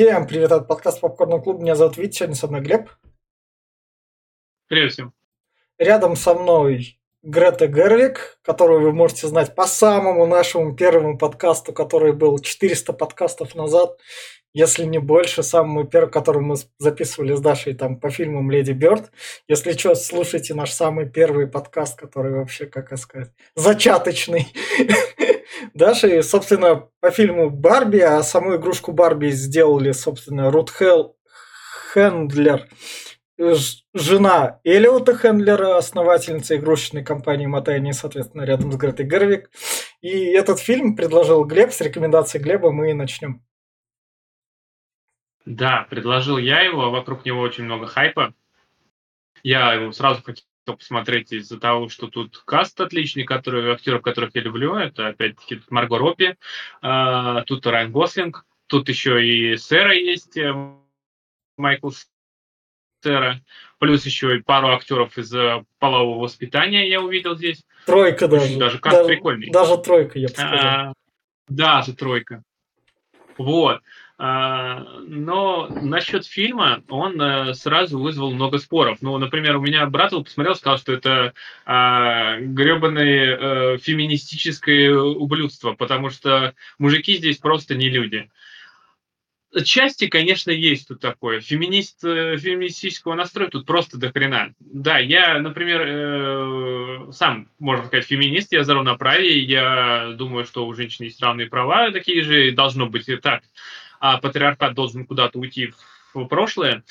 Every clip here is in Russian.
Всем привет, это подкаст Попкорный клуб. Меня зовут Витя, сегодня со мной Глеб. Привет всем. Рядом со мной Грета Гервик, которую вы можете знать по самому нашему первому подкасту, который был 400 подкастов назад, если не больше, самый первый, который мы записывали с Дашей там по фильмам «Леди Бёрд». Если что, слушайте наш самый первый подкаст, который вообще, как сказать, зачаточный. Даша, собственно, по фильму Барби, а саму игрушку Барби сделали, собственно, Рут Хелл Хендлер, жена Элиота Хендлера, основательница игрушечной компании Матайни, соответственно, рядом с Гретой Гервик. И этот фильм предложил Глеб, с рекомендацией Глеба мы и начнем. Да, предложил я его, а вокруг него очень много хайпа. Я его сразу хотел посмотреть из-за того, что тут каст отличный, который, актеров, которых я люблю. Это опять-таки тут Марго Робби, э, тут Райан Гослинг, тут еще и Сэра есть, э, Майкл Сэра. Плюс еще и пару актеров из э, полового воспитания я увидел здесь. Тройка даже. Даже каст даже, прикольный. Даже тройка, я бы сказал. А, даже тройка. Вот. А, но насчет фильма он э, сразу вызвал много споров. Ну, например, у меня брат посмотрел, сказал, что это а, гребаное э, феминистическое ублюдство, потому что мужики здесь просто не люди. Части, конечно, есть тут такое. Феминист, э, феминистического настроя тут просто до хрена. Да, я, например, э, сам, можно сказать, феминист, я за равноправие, я думаю, что у женщин есть равные права, такие же, должно быть и так а патриархат должен куда-то уйти в прошлое.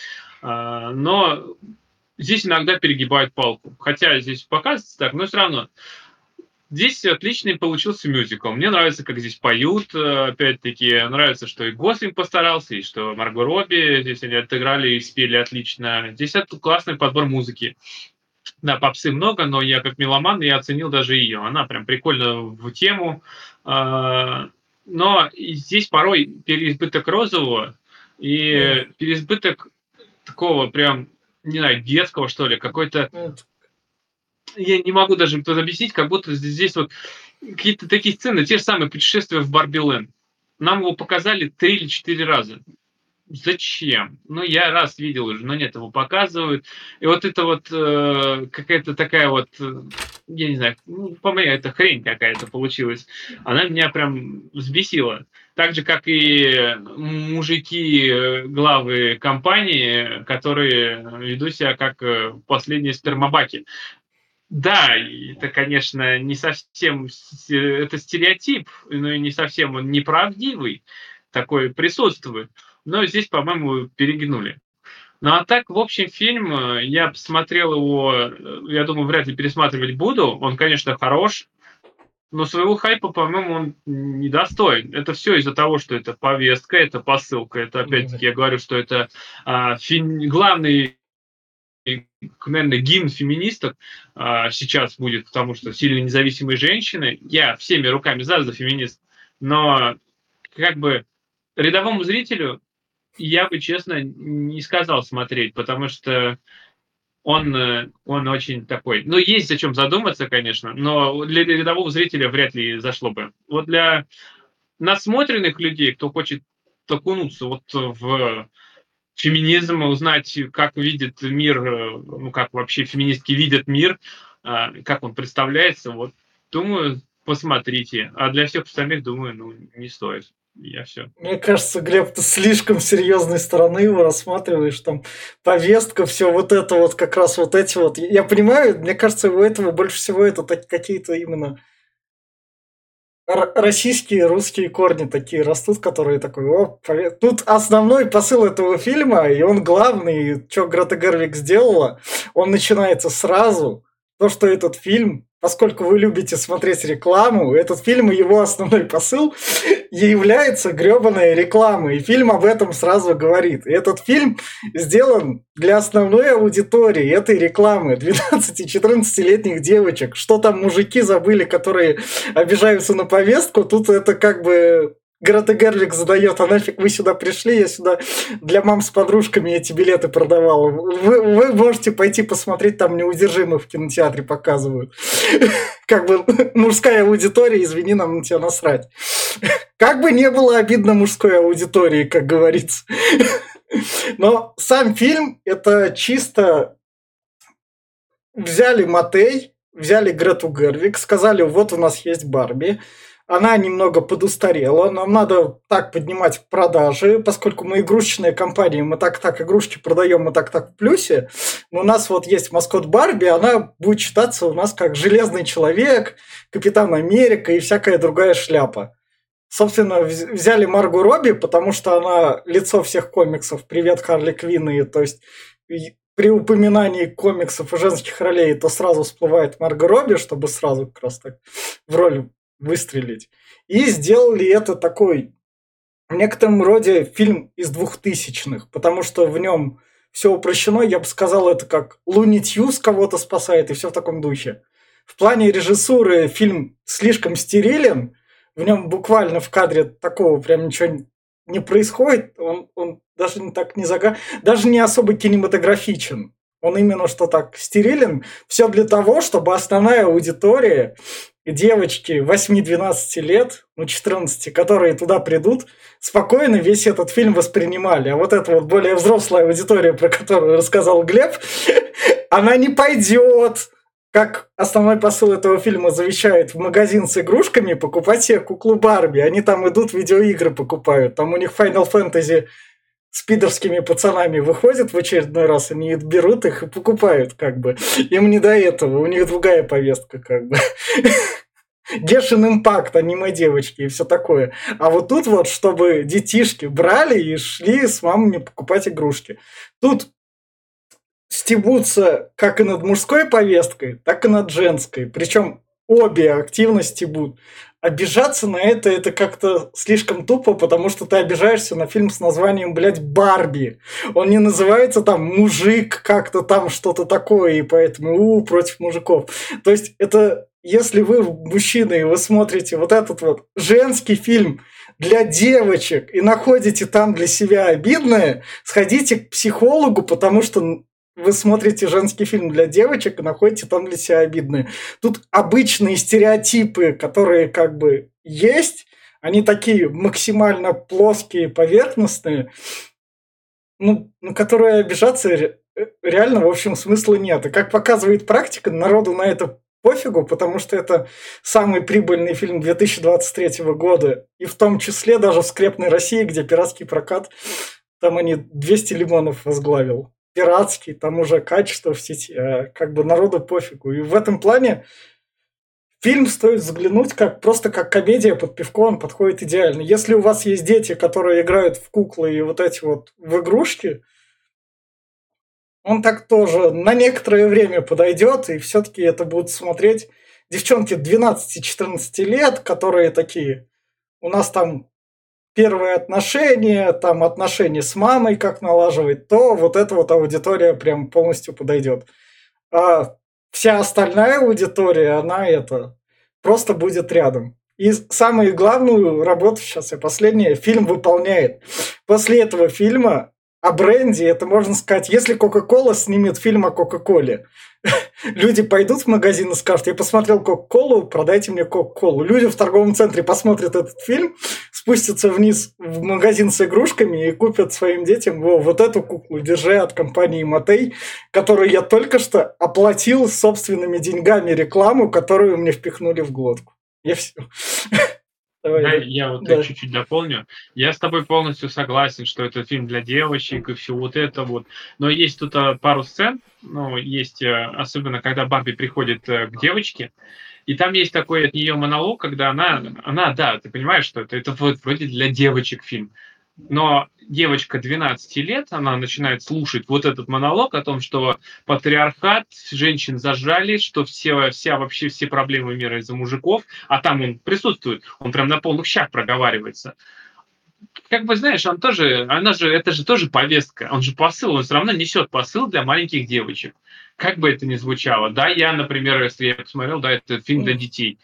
А, но здесь иногда перегибают палку. Хотя здесь показывается так, но все равно. Здесь отличный получился мюзикл. Мне нравится, как здесь поют. Опять-таки, нравится, что и Гослинг постарался, и что Марго Робби здесь они отыграли и спели отлично. Здесь это классный подбор музыки. Да, попсы много, но я как меломан, я оценил даже ее. Она прям прикольно в тему. А, но здесь порой переизбыток розового и mm. переизбыток такого прям, не знаю, детского, что ли, какой-то... Mm. Я не могу даже тут объяснить, как будто здесь вот какие-то такие сцены, те же самые путешествия в Барби Нам его показали три или четыре раза зачем? Ну, я раз видел уже, но нет, его показывают. И вот это вот э, какая-то такая вот, э, я не знаю, ну, по мне это хрень какая-то получилась. Она меня прям взбесила. Так же, как и мужики, э, главы компании, которые ведут себя как э, последние спермобаки. Да, это, конечно, не совсем это стереотип, но и не совсем он неправдивый, такой присутствует но здесь, по-моему, перегнули. Ну а так, в общем, фильм, э, я посмотрел его, э, я думаю, вряд ли пересматривать буду. Он, конечно, хорош, но своего хайпа, по-моему, он недостоин. Это все из-за того, что это повестка, это посылка. Это, опять-таки, я говорю, что это а, фи- главный наверное, гимн феминисток а, сейчас будет, потому что сильно независимые женщины. Я всеми руками за, за феминист, но как бы рядовому зрителю я бы, честно, не сказал смотреть, потому что он, э, он очень такой. Ну, есть о чем задуматься, конечно, но для рядового зрителя вряд ли зашло бы. Вот для насмотренных людей, кто хочет окунуться вот в феминизм, узнать, как видит мир, э, ну, как вообще феминистки видят мир, а, как он представляется, вот, думаю, посмотрите. А для всех остальных, думаю, ну, не стоит я все. Мне кажется, Глеб, ты слишком серьезной стороны его рассматриваешь, там повестка, все вот это вот, как раз вот эти вот. Я понимаю, мне кажется, у этого больше всего это какие-то именно российские русские корни такие растут, которые такой, о, тут основной посыл этого фильма, и он главный, что Грета Гервик сделала, он начинается сразу, то, что этот фильм поскольку вы любите смотреть рекламу, этот фильм и его основной посыл является гребаной рекламой. И фильм об этом сразу говорит. И этот фильм сделан для основной аудитории этой рекламы. 12-14-летних девочек. Что там мужики забыли, которые обижаются на повестку, тут это как бы Грета Герлик задает, а нафиг вы сюда пришли, я сюда для мам с подружками эти билеты продавал. Вы, вы можете пойти посмотреть, там неудержимых в кинотеатре показывают. Как бы мужская аудитория, извини, нам на тебя насрать. Как бы не было обидно мужской аудитории, как говорится. Но сам фильм это чисто взяли Матей, взяли Грету Гервик, сказали, вот у нас есть Барби, она немного подустарела, нам надо так поднимать продажи, поскольку мы игрушечная компания, мы так-так игрушки продаем, мы так-так в плюсе, но у нас вот есть маскот Барби, она будет считаться у нас как Железный Человек, Капитан Америка и всякая другая шляпа. Собственно, взяли Маргу Робби, потому что она лицо всех комиксов. Привет, Харли Квинн. И, то есть при упоминании комиксов и женских ролей, то сразу всплывает Марго Робби, чтобы сразу как раз так в роль выстрелить. И сделали это такой в некотором роде фильм из двухтысячных, потому что в нем все упрощено, я бы сказал, это как Луни Тьюз кого-то спасает и все в таком духе. В плане режиссуры фильм слишком стерилен, в нем буквально в кадре такого прям ничего не происходит, он, он даже не так не зага... даже не особо кинематографичен. Он именно что так стерилен. Все для того, чтобы основная аудитория девочки 8-12 лет, ну 14, которые туда придут, спокойно весь этот фильм воспринимали. А вот эта вот более взрослая аудитория, про которую рассказал Глеб, она не пойдет, как основной посыл этого фильма завещает в магазин с игрушками покупать себе куклу Барби. Они там идут видеоигры покупают. Там у них Final Fantasy с пацанами выходят в очередной раз, они берут их и покупают, как бы. Им не до этого, у них другая повестка, как бы. Гешин импакт, аниме девочки и все такое. А вот тут вот, чтобы детишки брали и шли с мамами покупать игрушки. Тут стебутся как и над мужской повесткой, так и над женской. Причем обе активно стебут обижаться на это, это как-то слишком тупо, потому что ты обижаешься на фильм с названием, блядь, Барби. Он не называется там мужик, как-то там что-то такое, и поэтому у, против мужиков. То есть это, если вы мужчина и вы смотрите вот этот вот женский фильм для девочек и находите там для себя обидное, сходите к психологу, потому что вы смотрите женский фильм для девочек и находите там для себя обидные. Тут обычные стереотипы, которые как бы есть, они такие максимально плоские, поверхностные, ну, на которые обижаться реально, в общем, смысла нет. И как показывает практика, народу на это пофигу, потому что это самый прибыльный фильм 2023 года, и в том числе даже в «Скрепной России», где пиратский прокат, там они 200 лимонов возглавил пиратский, там уже качество в сети, а как бы народу пофигу. И в этом плане фильм стоит взглянуть как просто как комедия под пивко, он подходит идеально. Если у вас есть дети, которые играют в куклы и вот эти вот в игрушки, он так тоже на некоторое время подойдет, и все-таки это будут смотреть девчонки 12-14 лет, которые такие, у нас там первые отношения, там отношения с мамой, как налаживать, то вот эта вот аудитория прям полностью подойдет. А вся остальная аудитория, она это просто будет рядом. И самую главную работу, сейчас я последняя, фильм выполняет. После этого фильма о бренде, это можно сказать, если Кока-Кола снимет фильм о Кока-Коле, люди пойдут в магазин и скажут, я посмотрел Кока-Колу, продайте мне Кока-Колу. Люди в торговом центре посмотрят этот фильм, спустятся вниз в магазин с игрушками и купят своим детям Во, вот эту куклу, держи от компании Матей, которую я только что оплатил собственными деньгами рекламу, которую мне впихнули в глотку. И все. Давай, да, я вот да. чуть-чуть дополню. Я с тобой полностью согласен, что это фильм для девочек и все вот это вот. Но есть тут а, пару сцен, ну, есть, э, особенно когда Барби приходит э, к девочке, и там есть такой от нее монолог, когда она, она, да, ты понимаешь, что это, это вот вроде для девочек фильм. Но девочка 12 лет, она начинает слушать вот этот монолог о том, что патриархат, женщин зажали, что все, вся вообще все проблемы мира из-за мужиков, а там он присутствует, он прям на полных щах проговаривается. Как бы, знаешь, он тоже, она же, это же тоже повестка, он же посыл, он все равно несет посыл для маленьких девочек. Как бы это ни звучало. Да, я, например, если я посмотрел, да, это фильм для детей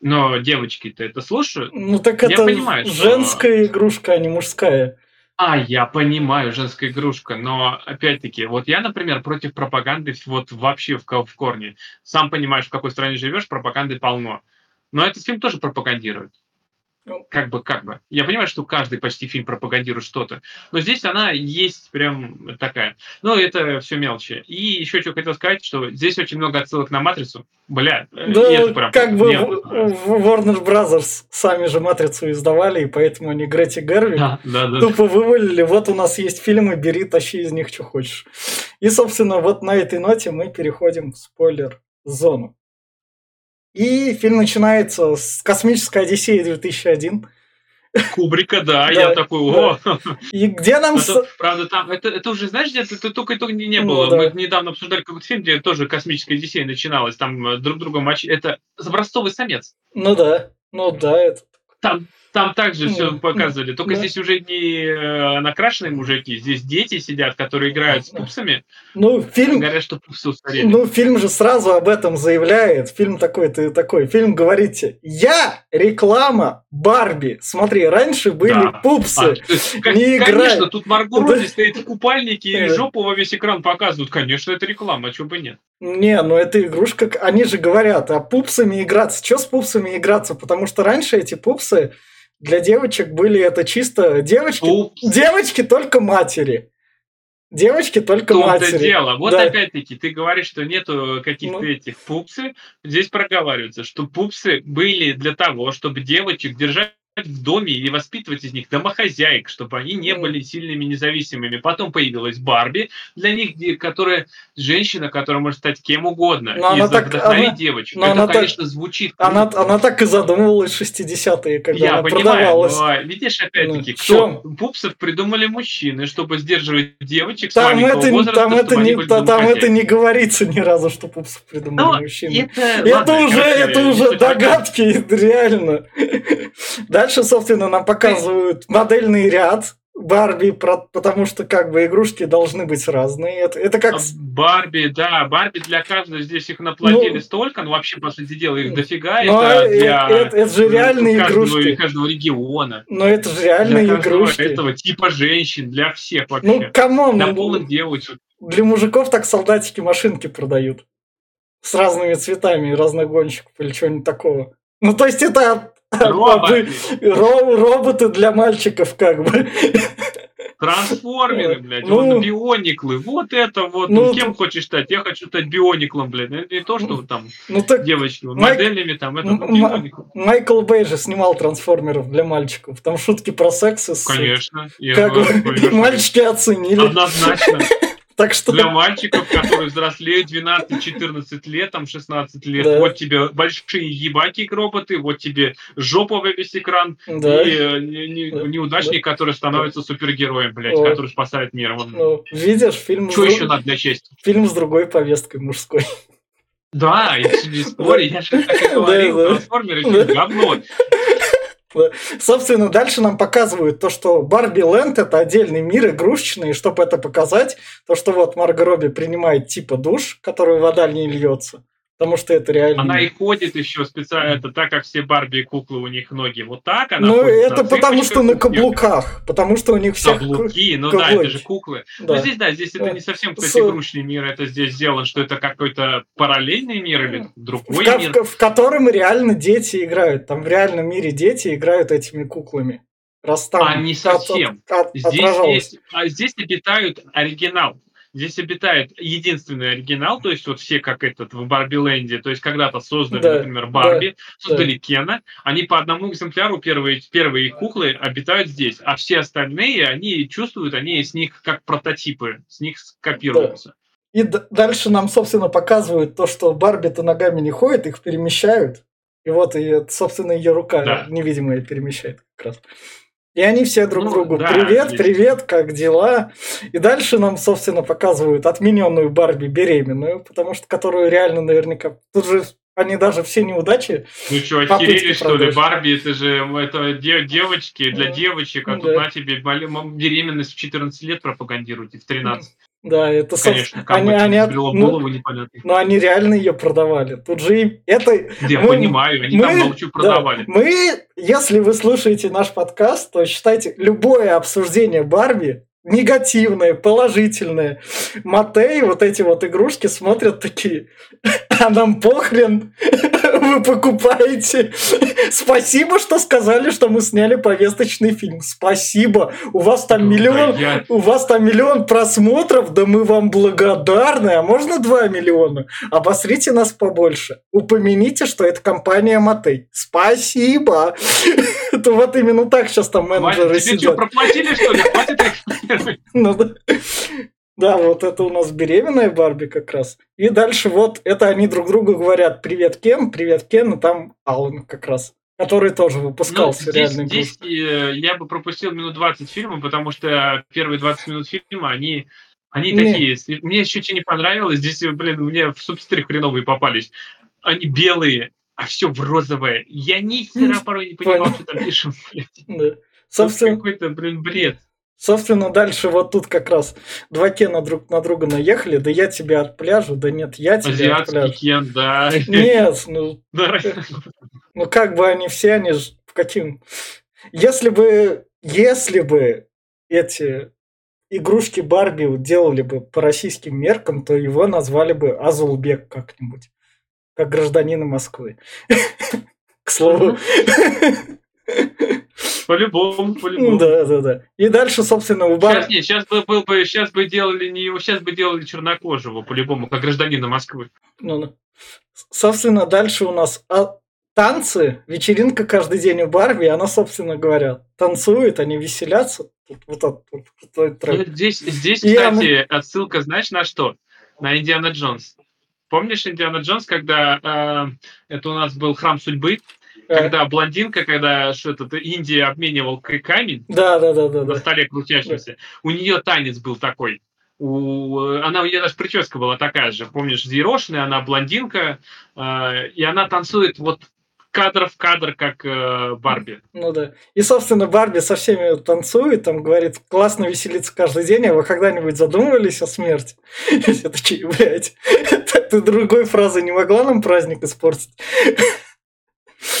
но девочки-то это слушают. Ну так это понимаю, женская что... игрушка, а не мужская. А, я понимаю, женская игрушка, но опять-таки, вот я, например, против пропаганды вот вообще в, в корне. Сам понимаешь, в какой стране живешь, пропаганды полно. Но этот фильм тоже пропагандирует. Как бы, как бы. Я понимаю, что каждый почти фильм пропагандирует что-то, но здесь она есть прям такая. Ну, это все мелочи. И еще что хотел сказать, что здесь очень много отсылок на Матрицу. Бля, да, это прям... как бы в, Warner Brothers сами же Матрицу издавали, и поэтому они Грети Гервик да, да, да. тупо вывалили. Вот у нас есть фильмы, бери, тащи из них, что хочешь. И, собственно, вот на этой ноте мы переходим в спойлер-зону. И фильм начинается с «Космической Одиссеи 2001». Кубрика, да, я такой, о! И где нам... Правда, там, это, уже, знаешь, где это только это не ну было. Мы недавно обсуждали какой-то фильм, где тоже «Космическая Одиссея» начиналась, там э, друг друга матч. Это образцовый самец. Ну да, ну да, это... Там там также все показывали, только да. здесь уже не э, накрашенные мужики, здесь дети сидят, которые играют с пупсами. Ну, фильм... Говорят, что пупсы устарели. Ну, фильм же сразу об этом заявляет. Фильм такой, ты такой. Фильм говорите, я реклама Барби. Смотри, раньше были да. пупсы. А, есть, не конечно, играй. тут Марго Робби да. стоит в купальнике и жопу во весь экран показывают. Конечно, это реклама, а чего бы нет. Не, ну это игрушка, они же говорят, а пупсами играться. Что с пупсами играться? Потому что раньше эти пупсы для девочек были это чисто девочки. Упс. Девочки только матери. Девочки только В матери. дело. Вот да. опять-таки, ты говоришь, что нету каких-то ну. этих пупсы. Здесь проговаривается, что пупсы были для того, чтобы девочек держать в доме и воспитывать из них домохозяек, чтобы они не были сильными независимыми. Потом появилась Барби, для них, которая женщина, которая может стать кем угодно но и она так, вдохновить она, девочек. Но Это, она конечно, так, звучит. Она, она так и задумывалась в 60-е, когда Я она понимаю, продавалась. Но, видишь, опять-таки, ну, кто? Чем? Пупсов придумали мужчины, чтобы сдерживать девочек там с это, возраста, там это не, Там это не говорится ни разу, что Пупсов придумали но мужчины. Это, это ладно, уже, это уже догадки, реально. Дальше, собственно, нам показывают модельный ряд Барби, потому что как бы игрушки должны быть разные. Это, это как... А Барби, да, Барби для каждого здесь их наплодили ну, столько, ну вообще, по сути дела, их дофига. Это, для, это, это же реальные каждого, игрушки. каждого региона. Но это же реальные для игрушки. этого типа женщин, для всех вообще. Ну, come on. Для полных девочек. Для мужиков так солдатики машинки продают. С разными цветами, разных гонщиков или чего-нибудь такого. Ну, то есть это Роботы. роботы для мальчиков, как бы. Трансформеры, блядь, ну, вот биониклы, вот это вот, ну, кем хочешь стать? Я хочу стать биониклом, блядь, это не то, что там ну, так девочки, Майк... моделями там, это М- Майкл Бэй же снимал трансформеров для мальчиков, там шутки про секс. Конечно. Как бы, мальчики оценили. Однозначно. Так что... Для мальчиков, которые взрослеют 12-14 лет, там 16 лет, да. вот тебе большие ебаки роботы, вот тебе жопа во весь экран, да. и э, не, не, да. неудачник, да. который становится супергероем, блядь, вот. который спасает мир. Он... Ну, видишь, фильм... Что еще надо для чести? Фильм с другой повесткой мужской. Да, я не спорю, я же так и говорил, трансформеры говно. Собственно, дальше нам показывают то, что Барби Ленд это отдельный мир игрушечный, и чтобы это показать, то, что вот Марго Робби принимает типа душ, который вода не льется. Потому что это реально... Она и ходит еще специально, это так, как все Барби и куклы, у них ноги вот так, она Ну, это потому что на каблуках, потому что у них все Каблуки, ну да, это же куклы. Да. Но здесь, да, здесь это не совсем, кстати, игрушечный мир, это здесь сделано, что это какой-то параллельный мир или другой в, мир. В, в котором реально дети играют, там в реальном мире дети играют этими куклами. Раз там а не совсем. От, от, здесь, есть, а здесь обитают оригинал. Здесь обитает единственный оригинал, то есть вот все как этот в Барби-ленде, то есть когда-то создали, да, например, Барби, да, создали да. Кена, они по одному экземпляру, первые, первые их куклы обитают здесь, а все остальные, они чувствуют, они с них как прототипы, с них копируются. Да. И дальше нам, собственно, показывают то, что Барби-то ногами не ходит, их перемещают. И вот, и, собственно, ее рука да. невидимая перемещает как раз. И они все друг ну, другу да, «Привет, есть. привет, как дела?» И дальше нам, собственно, показывают отмененную Барби беременную, потому что которую реально наверняка... Тут же они даже все неудачи. Ну что, охерели, что ли? Барби, это же это девочки, для девочек, а да. тут на тебе беременность в 14 лет пропагандируете, в 13. Да, это Конечно, они, они, ну, голову непонятно. Но они реально ее продавали. Тут же и это. Я мы, понимаю, они мы, там молчу продавали. Да, мы, если вы слушаете наш подкаст, то считайте любое обсуждение Барби негативные, положительные. Матей вот эти вот игрушки смотрят такие, а нам похрен, вы покупаете. Спасибо, что сказали, что мы сняли повесточный фильм. Спасибо. У вас там миллион, я... у вас там миллион просмотров, да мы вам благодарны. А можно 2 миллиона? Обосрите нас побольше. Упомяните, что это компания Матей. Спасибо. Это вот именно так сейчас там менеджеры сидят. Тебе что, проплатили, что ли? Хватит ну, да. да, вот это у нас беременная Барби как раз. И дальше вот это они друг другу говорят «Привет, Кен», «Привет, Кен», и там Алан как раз. Который тоже выпускался ну, реально. Здесь э, я бы пропустил минут 20 фильма, потому что первые 20 минут фильма, они они не. такие. Мне еще что не понравилось. Здесь, блин, мне в субтитры хреновые попались. Они белые, а все в розовое. Я ни хера порой не понимал, что там пишут. Да. Собственно, какой-то, блин, бред. Собственно, дальше вот тут как раз два Кена друг на друга наехали. Да я тебя от пляжа, да нет, я тебя Азиатский от пляжа. Кен, да. Нет, ну, ну как бы они все, они же в каким... Если бы, если бы эти игрушки Барби делали бы по российским меркам, то его назвали бы Азулбек как-нибудь. Как гражданина Москвы. К слову. По-любому, по-любому. Да, да, да. И дальше, собственно, у Бар... Сейчас, нет, сейчас бы, был бы, сейчас бы делали не его, сейчас бы делали чернокожего, по-любому, как гражданина Москвы. Ну, ну. Собственно, дальше у нас а, танцы, вечеринка каждый день у Барби, она, собственно говоря, танцует, они веселятся. Вот, вот, вот, вот, ну, здесь, здесь, и кстати, она... отсылка, знаешь, на что? На Индиана Джонс. Помнишь Индиана Джонс, когда э, это у нас был храм судьбы, когда блондинка, когда что то Индия обменивал камень да, да, да, да, на столе крутящемся, да. у нее танец был такой. У, она, у нее даже прическа была такая же, помнишь, зерошная, она блондинка, э, и она танцует вот кадр в кадр, как э, Барби. Ну да. И, собственно, Барби со всеми танцует, там говорит, классно веселиться каждый день, а вы когда-нибудь задумывались о смерти? Все такие, блядь, ты другой фразы не могла нам праздник испортить?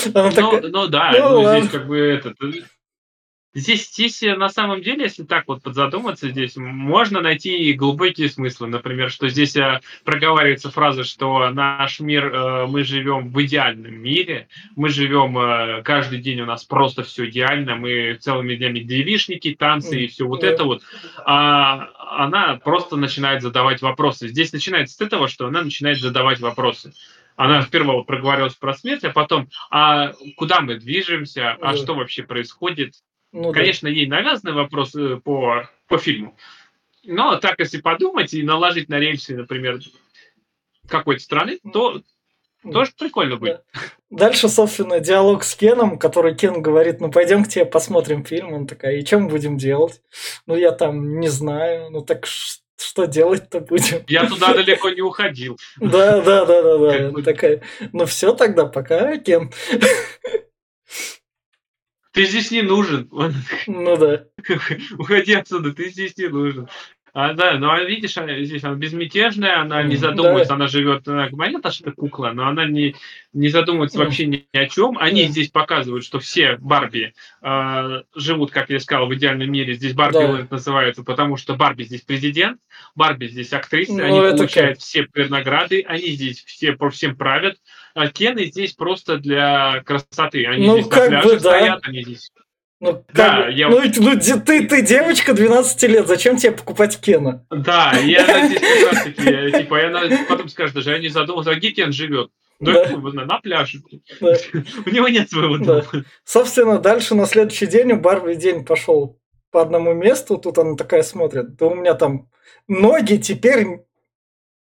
Ну, такая, ну да, ну, ну здесь как бы это... Здесь, здесь на самом деле, если так вот подзадуматься, здесь можно найти глубокие смыслы. Например, что здесь э, проговаривается фраза, что наш мир, э, мы живем в идеальном мире, мы живем э, каждый день у нас просто все идеально, мы целыми днями девишники, танцы и все вот это вот. А она просто начинает задавать вопросы. Здесь начинается с этого, что она начинает задавать вопросы она сперва проговорилась про смерть, а потом, а куда мы движемся, а да. что вообще происходит. Ну, Конечно, да. ей навязаны вопросы по, по фильму. Но так, если подумать и наложить на рельсы, например, какой-то страны, то тоже прикольно будет. Да. Дальше, собственно, диалог с Кеном, который Кен говорит, ну пойдем к тебе посмотрим фильм. Он такая, и чем будем делать? Ну я там не знаю. Ну так что делать-то будем? Я туда далеко не уходил. Да, да, да, да, да. Такая, ну все тогда, пока, Кен. Ты здесь не нужен. Ну да. Уходи отсюда, ты здесь не нужен. А, да, но ну, а видишь, она, здесь она безмятежная, она не задумывается, да. она живет, она понятно, что это кукла, но она не, не задумывается вообще ни, о чем. Они да. здесь показывают, что все Барби э, живут, как я сказал, в идеальном мире. Здесь Барби да. называется, потому что Барби здесь президент, Барби здесь актриса, ну, они получают как? все награды, они здесь все по всем правят. А Кены здесь просто для красоты. Они ну, здесь как на пляже бы, стоят, да. они здесь ну, да, как, я... ну, ну ты, ты девочка 12 лет, зачем тебе покупать Кена? Да, я здесь как раз таки, типа, я потом скажешь, даже я не задумался, а где Кен живет? Да, да. на пляже. Да. У него нет своего дома. Да. Собственно, дальше на следующий день у Барби день пошел по одному месту, тут она такая смотрит, да у меня там ноги теперь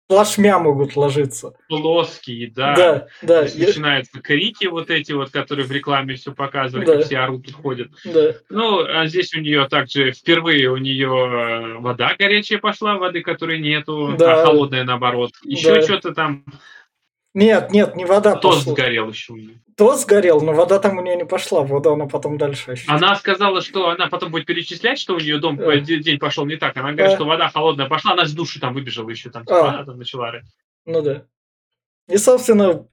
плашмя могут ложиться. Плоские, да. Да, да. Здесь начинаются крики вот эти вот, которые в рекламе все показывали, да. как все орут и ходят. Да. Ну, а здесь у нее также впервые у нее э, вода горячая пошла, воды которой нету, да. а холодная наоборот. Еще да. что-то там нет, нет, не вода Тост пошла. сгорел еще у нее. Тост сгорел, но вода там у нее не пошла, вода она потом дальше ощутила. Она сказала, что она потом будет перечислять, что у нее дом да. день пошел не так. Она говорит, да. что вода холодная пошла, она с души там выбежала еще, там, типа, а. она там начала рыть. Ну да. И, собственно,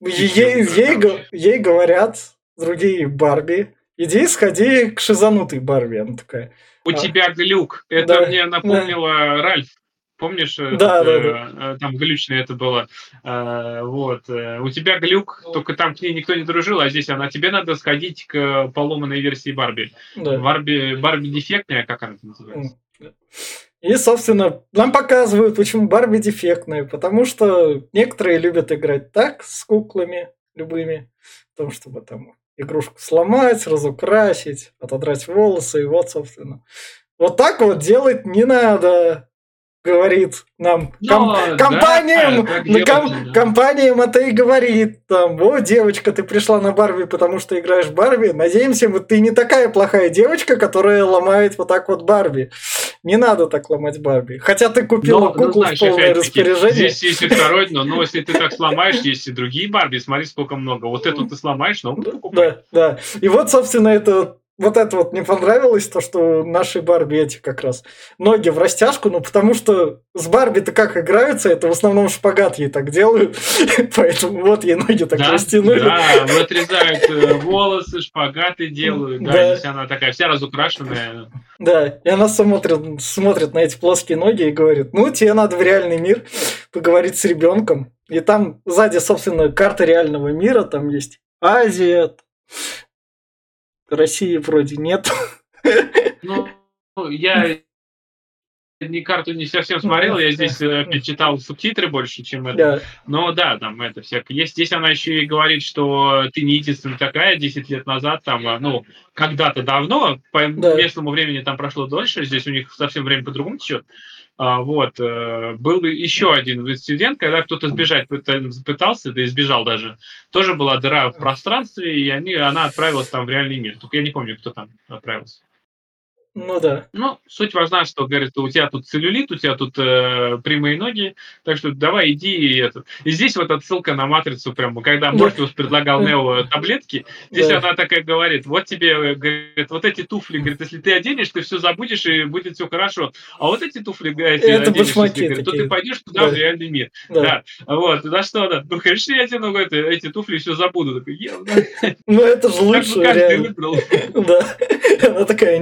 ей, ей, ей говорят другие Барби, иди сходи к шизанутой Барби. Она такая, У А. тебя глюк. Это Да, мне напомнило Ральф. Помнишь, Да, этот, да, э, да. э, там глючное это было. Э, Вот. э, У тебя глюк, только там к ней никто не дружил, а здесь она. Тебе надо сходить к поломанной версии Барби. да. Барби, Барби дефектная, как она называется? И, собственно, нам показывают, почему Барби дефектная. Потому что некоторые любят играть так с куклами любыми. В том, чтобы там игрушку сломать, разукрасить, отодрать волосы. И вот, собственно. Вот так вот делать не надо, говорит нам ком- Ну, да, компаниям, ну, делать ком- надо. компаниям это и говорит там, о, девочка, ты пришла на Барби, потому что играешь в Барби. Надеемся, вот ты не такая плохая девочка, которая ломает вот так вот Барби. Не надо так ломать Барби. Хотя ты купила Но, ну, куклу знаешь, в полное распоряжение. Здесь есть и второй, но, но если ты так сломаешь, есть и другие Барби, смотри, сколько много. Вот эту ты сломаешь, но. Да, да. И вот, собственно, это вот это вот не понравилось, то, что наши Барби эти как раз ноги в растяжку, ну потому что с Барби-то как играются, это в основном шпагат ей так делают, поэтому вот ей ноги так Да, растянули. да, отрезают э, волосы, шпагаты делают, да, Да. если она такая вся разукрашенная. Да, и она смотрит, смотрит на эти плоские ноги и говорит, ну, тебе надо в реальный мир поговорить с ребенком. И там сзади, собственно, карта реального мира, там есть Азия, России вроде нет. Ну, ну, я ни карту не совсем смотрел, я здесь э, читал субтитры больше, чем это. Да, Но да, там это всякое есть. Здесь она еще и говорит, что ты не единственная такая, 10 лет назад, там, а, ну, когда-то давно, по Да. местному времени там прошло дольше, здесь у них совсем время по-другому течет. А, вот, э, был еще один инцидент, когда кто-то сбежать пыта- пытался, да и сбежал даже. Тоже была дыра в пространстве, и они, она отправилась там в реальный мир. Только я не помню, кто там отправился. Ну да. Ну, суть важна, что, говорит, у тебя тут целлюлит, у тебя тут э, прямые ноги, так что давай иди и это. И здесь вот отсылка на матрицу прямо, когда Да. Морфеус предлагал Нео таблетки, здесь Да. она такая говорит, вот тебе, э, говорит, вот эти туфли, говорит, если ты оденешь, ты все забудешь и будет все хорошо. А вот эти туфли, говорит, Это оденешь, если, говорит, то ты пойдешь туда, Да. в реальный мир. Да. Да. Вот, на что она? Ну, конечно, я одену говорит, эти туфли все забуду. Такой, «Е, ну, Ну это же бы лучше, каждый выбрал. Да. Она такая,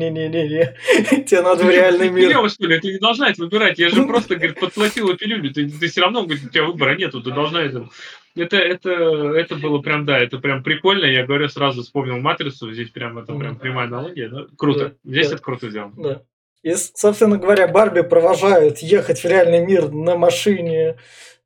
не-не-не-не-не-не. Тебе надо в реальный Ты мир. Дерево, что ли? Ты не должна это выбирать. Я же просто, говорит, подплатила пилюлю. Ты, ты все равно, говорит, у тебя выбора нету. Ты должна это... Это, это, это было прям, да, это прям прикольно. Я говорю, сразу вспомнил Матрицу. Здесь прям, это прям прямая аналогия. да. Круто. Да, Здесь да. это круто сделано. Да. И, собственно говоря, Барби провожают ехать в реальный мир на машине,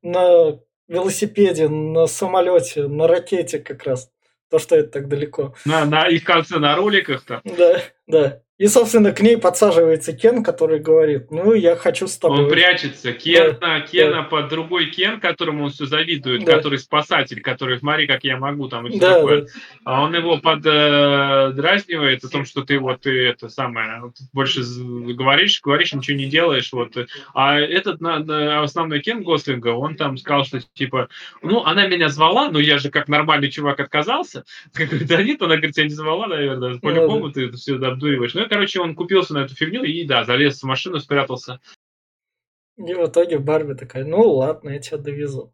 на велосипеде, на самолете, на ракете как раз. То, что это так далеко. На, на, и в конце на роликах-то. Да, да. И, собственно, к ней подсаживается Кен, который говорит, ну, я хочу с тобой. Он прячется. Кена, Кена под другой Кен, которому он все завидует, Да. который спасатель, который, смотри, как я могу, там, и все Да, такое. да. А он его поддразнивает о том, что ты вот ты это самое больше говоришь, говоришь, ничего не делаешь, вот. А этот на, на- основной Кен Гослинга, он там сказал, что типа, ну, она меня звала, но я же как нормальный чувак отказался. Я да нет, она говорит, тебя не звала, наверное, по-любому ты это все обдуриваешь. Ну, и, короче, он купился на эту фигню и, да, залез в машину, спрятался. И в итоге Барби такая, ну, ладно, я тебя довезу.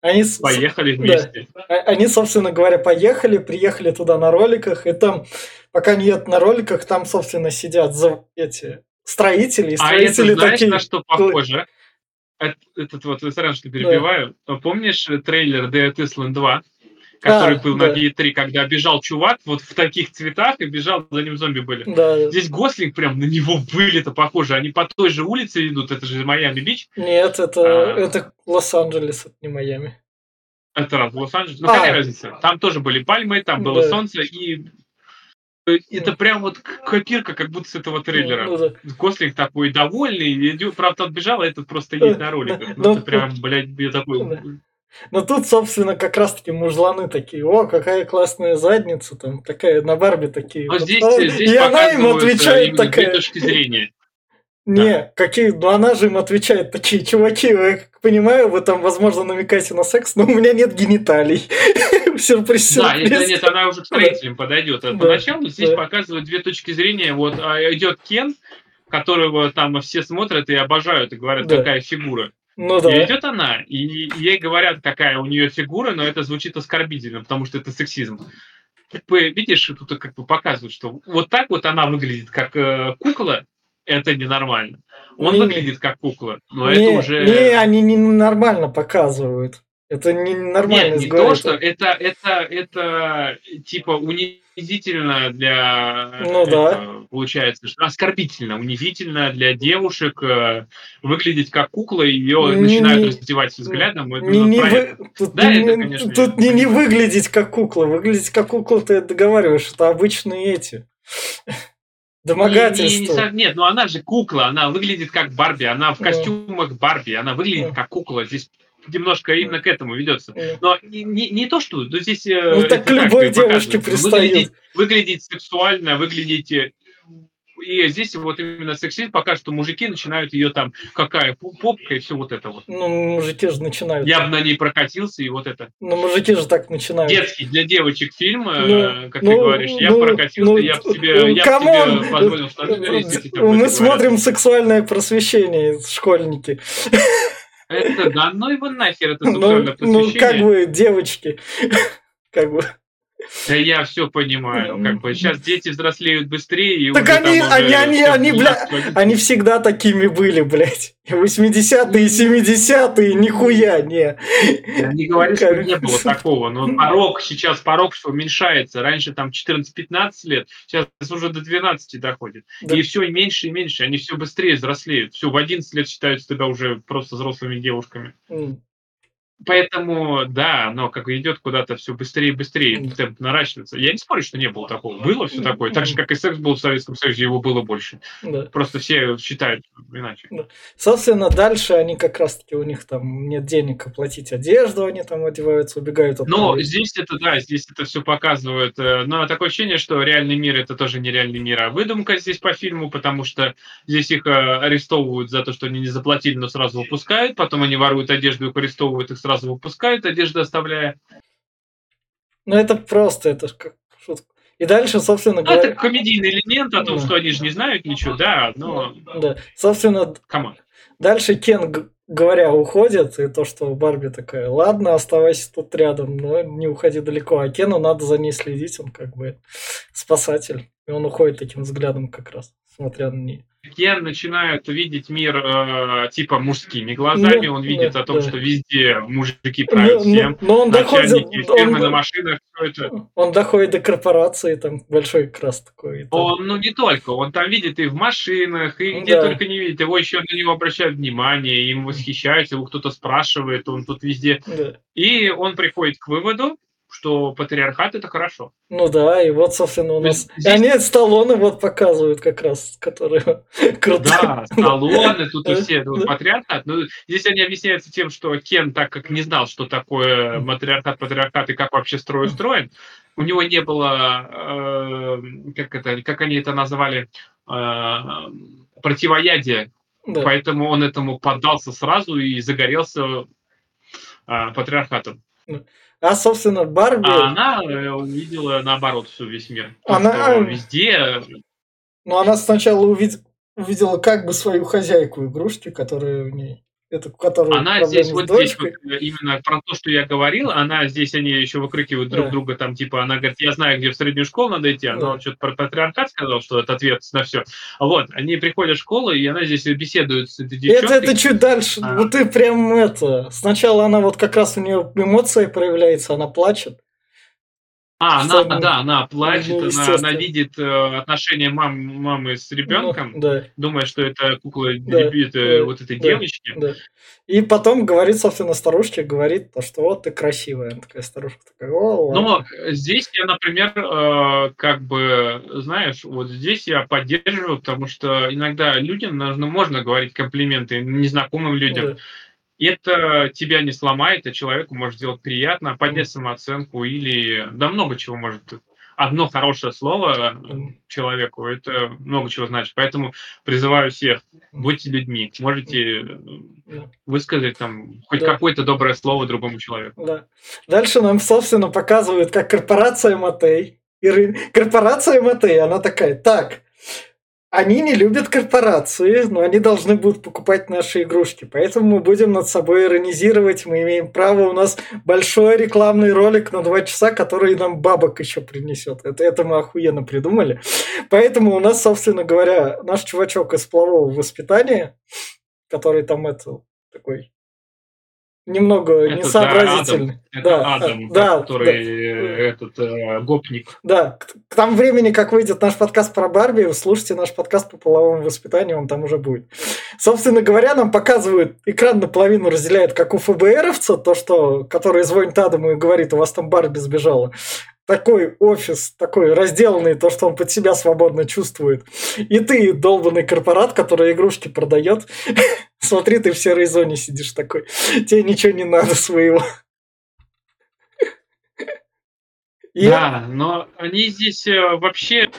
Они, Поехали вместе. А- Они, собственно говоря, поехали, приехали туда на роликах, и там, пока едут на роликах, там, собственно, сидят за эти строители, и А это строители знаешь, такие... на что похоже? Эт- Этот вот, сорян, что перебиваю. Помнишь э, трейлер Dead Island 2? Который А, был да. на E3, когда бежал чувак вот в таких цветах и бежал, за ним зомби были. Да, Здесь Гослинг прям на него вылито похоже. Они по той же улице идут, это же Майами-Бич. нет, это, А. это Лос-Анджелес, это не Майами. Это раз, в Лос-Анджелесе. Ну, А. какая разница? Там тоже были пальмы, там было Да. солнце, и э, это прям вот копирка, как будто с этого трейлера. Ну, да. Гослинг такой довольный, идет, правда, отбежал, а этот просто едет на роликах. Ну, Ну, это прям, блядь, я такой... Да. Но тут, собственно, как раз-таки мужланы такие, о, какая классная задница, там, такая на Барби такие. Но вот, А здесь, а, здесь и она им э, отвечает такая, точки зрения. Не, какие, ну она же им отвечает такие, чуваки, я как понимаю, вы там, возможно, намекаете на секс, но у меня нет гениталий. Сюрприз, Да, нет, нет, она уже к строителям подойдет. А Да, Поначалу здесь да. показывают две точки зрения. Вот а, идет Кен, которого там все смотрят и обожают, и говорят, Да. какая фигура. Ну И да. идет она, и ей говорят, какая у нее фигура, но это звучит оскорбительно, потому что это сексизм. как бы, видишь, тут как бы показывают, что вот так вот она выглядит как э, кукла, это ненормально. Он не, выглядит как кукла, но не, это уже... Не, они не нормально показывают. Это не нормально. Нет, не то, что это, это, это типа унизительно для... Ну это, да. Получается, что оскорбительно, унизительно для девушек э, выглядеть как кукла, ее не, начинают не, раздевать взглядом. Не, не вы... Тут, да, не, это, конечно, тут не, не выглядеть как кукла. Выглядеть как кукла ты договариваешь, это обычные эти. Домогательство. Не, не, не, нет, ну она же кукла, она выглядит как Барби, она в костюмах Барби, она выглядит как кукла. Здесь немножко именно к этому ведется. Но не, не, не то, что ну, здесь... Э, ну так любой девушке пристает. Выглядеть, выглядеть сексуально, выглядеть э, и здесь вот именно сексизм покажет, что мужики начинают ее там, какая попка и все вот это вот. Ну, мужики же начинают. Я бы на ней прокатился и вот это. Ну, мужики же так начинают. Детский для девочек фильм, э, ну, как ну, ты говоришь. Я ну, прокатился, ну, я бы тебе, я тебе позволил Мы смотрим сексуальное просвещение, школьники. Это, да ну его нахер, это просвещение. Ну, как бы, девочки, как бы... Да я все понимаю, как бы сейчас дети взрослеют быстрее. И так они, они, они, они, бля, они всегда такими были, блядь. 80-е и 70-е, нихуя, не. Я не говорю, что не было такого, но порог, сейчас порог уменьшается. Раньше там 14-15 лет, сейчас уже до 12 доходит. Да. И все меньше и меньше, они все быстрее взрослеют. Все, в 11 лет считаются тебя уже просто взрослыми девушками. Поэтому, да, оно как идет куда-то все быстрее и быстрее, темп наращивается. Я не спорю, что не было такого. Было все такое. Так же, как и секс был в Советском Союзе, его было больше. Да. Просто все считают иначе. Да. Собственно, дальше они как раз-таки, у них там нет денег оплатить одежду, они там одеваются, убегают от Но здесь это, да, здесь это все показывает. Э, но такое ощущение, что реальный мир это тоже не реальный мир, а выдумка здесь по фильму, потому что здесь их э, арестовывают за то, что они не заплатили, но сразу выпускают, потом они воруют одежду, их арестовывают, их сразу выпускают, одежду оставляя. Ну, это просто, это как шутка. И дальше, собственно говоря... Это комедийный элемент о том, да. что они же не знают ничего, да, но... Да, собственно... Come on. Дальше Кен, говоря, уходит, и то, что Барби такая, ладно, оставайся тут рядом, но не уходи далеко, а Кену надо за ней следить, он как бы спасатель. И он уходит таким взглядом как раз, смотря на нее. Кен начинает видеть мир э, типа мужскими глазами, ну, он видит да, о том, да. что везде мужики ну, правят ну, всем, но, он доходит, фирмы он, на машинах, все это. Он доходит до корпорации, там большой как раз такой. Там. Он, ну не только, он там видит и в машинах, и где да. только не видит, его еще на него обращают внимание, им восхищаются, его кто-то спрашивает, он тут везде. Да. И он приходит к выводу, что патриархат это хорошо. Ну да, и вот, собственно, у нас... Здесь... Они Сталлоне вот показывают как раз, которые круто. Да, Сталлоне, тут и все, ну, патриархат. Ну, здесь они объясняются тем, что Кен, так как не знал, что такое матриархат, патриархат и как вообще строй устроен, у него не было, э, как, это, как они это назвали, э, противоядия. Да. Поэтому он этому поддался сразу и загорелся э, патриархатом. А, собственно, Барби... А она э, увидела, наоборот, всю весь мир. она... Везде... Ну, она сначала увид... увидела как бы свою хозяйку игрушки, которая в ней это, которая она здесь вот здесь вот, э, именно про то, что я говорил, она здесь они еще выкрикивают друг да. друга там типа она говорит, я знаю, где в среднюю школу надо идти, она да. что-то про патриархат сказал, что это ответ на все. Вот, они приходят в школу и она здесь беседует с этой девчонкой. Это, это чуть дальше, а. вот ты прям это, сначала она вот как раз у нее эмоция проявляется, она плачет, а, она, да, она плачет, ну, она, она видит э, отношения мам, мамы с ребенком, ну, да. думая, что это кукла да, дебют да, вот этой да, девочки. Да. И потом говорит, собственно, старушке, говорит, то, что вот ты красивая. Она такая старушка такая, о, Но здесь я, например, э, как бы, знаешь, вот здесь я поддерживаю, потому что иногда людям нужно, можно говорить комплименты незнакомым людям. Да это тебя не сломает, а человеку может сделать приятно, поднять самооценку или да много чего может. Одно хорошее слово человеку, это много чего значит. Поэтому призываю всех, будьте людьми, можете высказать там хоть да. какое-то доброе слово другому человеку. Да. Дальше нам, собственно, показывают, как корпорация Матей, корпорация Матей, она такая, так, они не любят корпорации, но они должны будут покупать наши игрушки. Поэтому мы будем над собой иронизировать. Мы имеем право. У нас большой рекламный ролик на два часа, который нам бабок еще принесет. Это, это мы охуенно придумали. Поэтому у нас, собственно говоря, наш чувачок из полового воспитания, который там это такой немного это несообразительный. Да, Адам, да, Адам, да, который да, этот э, гопник. Да, к, к тому времени, как выйдет наш подкаст про Барби, слушайте наш подкаст по половому воспитанию, он там уже будет. Собственно говоря, нам показывают, экран наполовину разделяет, как у ФБРовца, то, что, который звонит Адаму и говорит, у вас там Барби сбежала такой офис, такой разделанный, то, что он под себя свободно чувствует. И ты, долбанный корпорат, который игрушки продает, смотри, ты в серой зоне сидишь такой. Тебе ничего не надо своего. Да, но они здесь э, вообще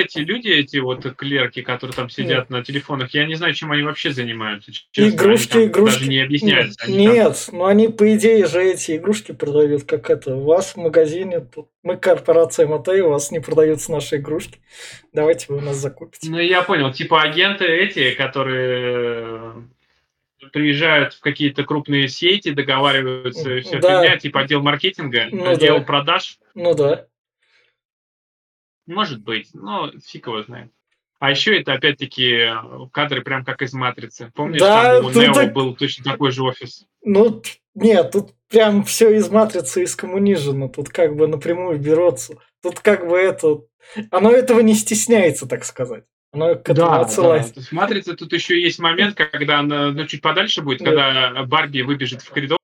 эти люди, эти вот клерки, которые там сидят Нет. на телефонах, я не знаю, чем они вообще занимаются. Честно, игрушки, они игрушки. Даже не объясняются. Нет, там... но они, по идее, же эти игрушки продают, как это. У вас в магазине, мы корпорация Матей, у вас не продаются наши игрушки. Давайте вы у нас закупите. Ну, я понял. Типа агенты эти, которые приезжают в какие-то крупные сети, договариваются, и все да. фигня, типа отдел маркетинга, ну, отдел да. продаж. Ну да. Может быть, но фиг его знает. А еще это опять-таки кадры прям как из матрицы. Помнишь, да, там у Нео так... был точно такой же офис? Ну, нет, тут прям все из матрицы, из коммунизма. Тут как бы напрямую берется. Тут как бы это... Оно этого не стесняется, так сказать. Оно к этому да, отсылается. Да. Матрица тут еще есть момент, когда она ну, чуть подальше будет, да. когда Барби выбежит в коридор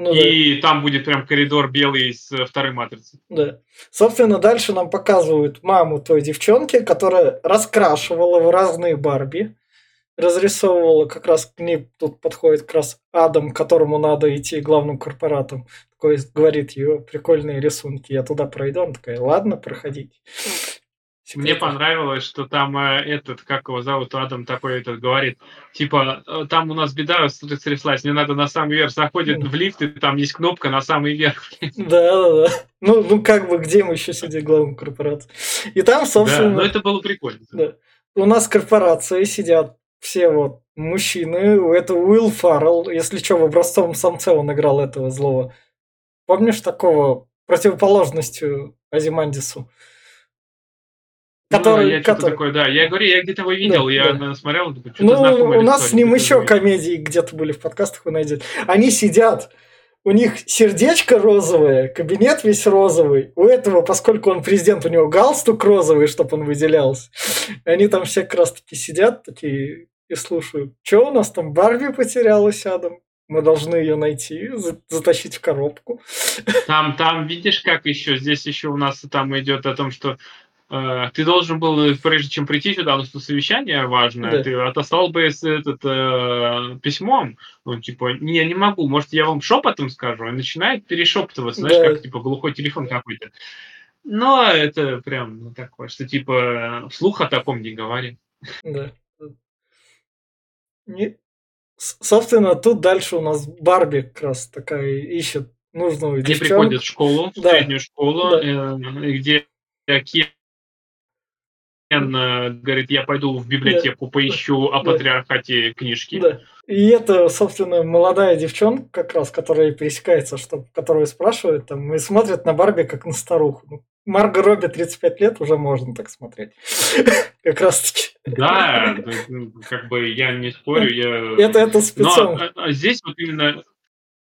ну, и да. там будет прям коридор белый с э, второй матрицы. Да. Собственно, дальше нам показывают маму той девчонки, которая раскрашивала в разные Барби. Разрисовывала как раз к ней, тут подходит как раз Адам, которому надо идти главным корпоратом. Такой говорит, ее прикольные рисунки, я туда пройду. Она такая, ладно, проходите. Мне понравилось, что там э, этот, как его зовут, Адам такой этот говорит, типа, «Э, там у нас беда стряслась, мне надо на самый верх, заходит в лифт, и там есть кнопка на самый верх. Да, да, да. Ну, ну как бы, где мы еще сидим главным корпорацией? И там, собственно... Да, но это было прикольно. Да. У нас корпорации сидят все вот мужчины, это Уилл Фаррелл, если что, в образцовом самце он играл этого злого. Помнишь такого противоположностью Азимандису? Который, ну, я который... такое, да. Я говорю, я где-то его видел, да, я да. смотрел, что-то Ну, у нас с ним еще комедии где-то были в подкастах, вы найдете. Они сидят, у них сердечко розовое, кабинет весь розовый. У этого, поскольку он президент, у него галстук розовый, чтобы он выделялся. Они там все как раз таки сидят такие и слушают. Что у нас там Барби потерялась, Адам? Мы должны ее найти, затащить в коробку. Там, там, видишь, как еще, здесь еще у нас там идет о том, что ты должен был, прежде чем прийти сюда на совещание важное, да. ты отослал бы этот э, письмом, ну, типа, не, я не могу, может, я вам шепотом скажу, и начинает перешептываться, знаешь, да. как, типа, глухой телефон какой-то. Но это прям ну, такое, что, типа, вслух о таком не говори. Да. Не... Собственно, тут дальше у нас Барби как раз такая ищет нужную Они девчонку. приходят в школу, в да. среднюю школу, да. э, где Э, говорит, я пойду в библиотеку, да. поищу о патриархате книжки. Да. И это, собственно, молодая девчонка, как раз, которая пересекается, что, которую спрашивают, там, и смотрят на Барби как на старуху. Ну, Марго Робби 35 лет, уже можно так смотреть. Как раз таки. Да, ну, как бы я не спорю. Я... Это, это спецом. Но а, а здесь вот именно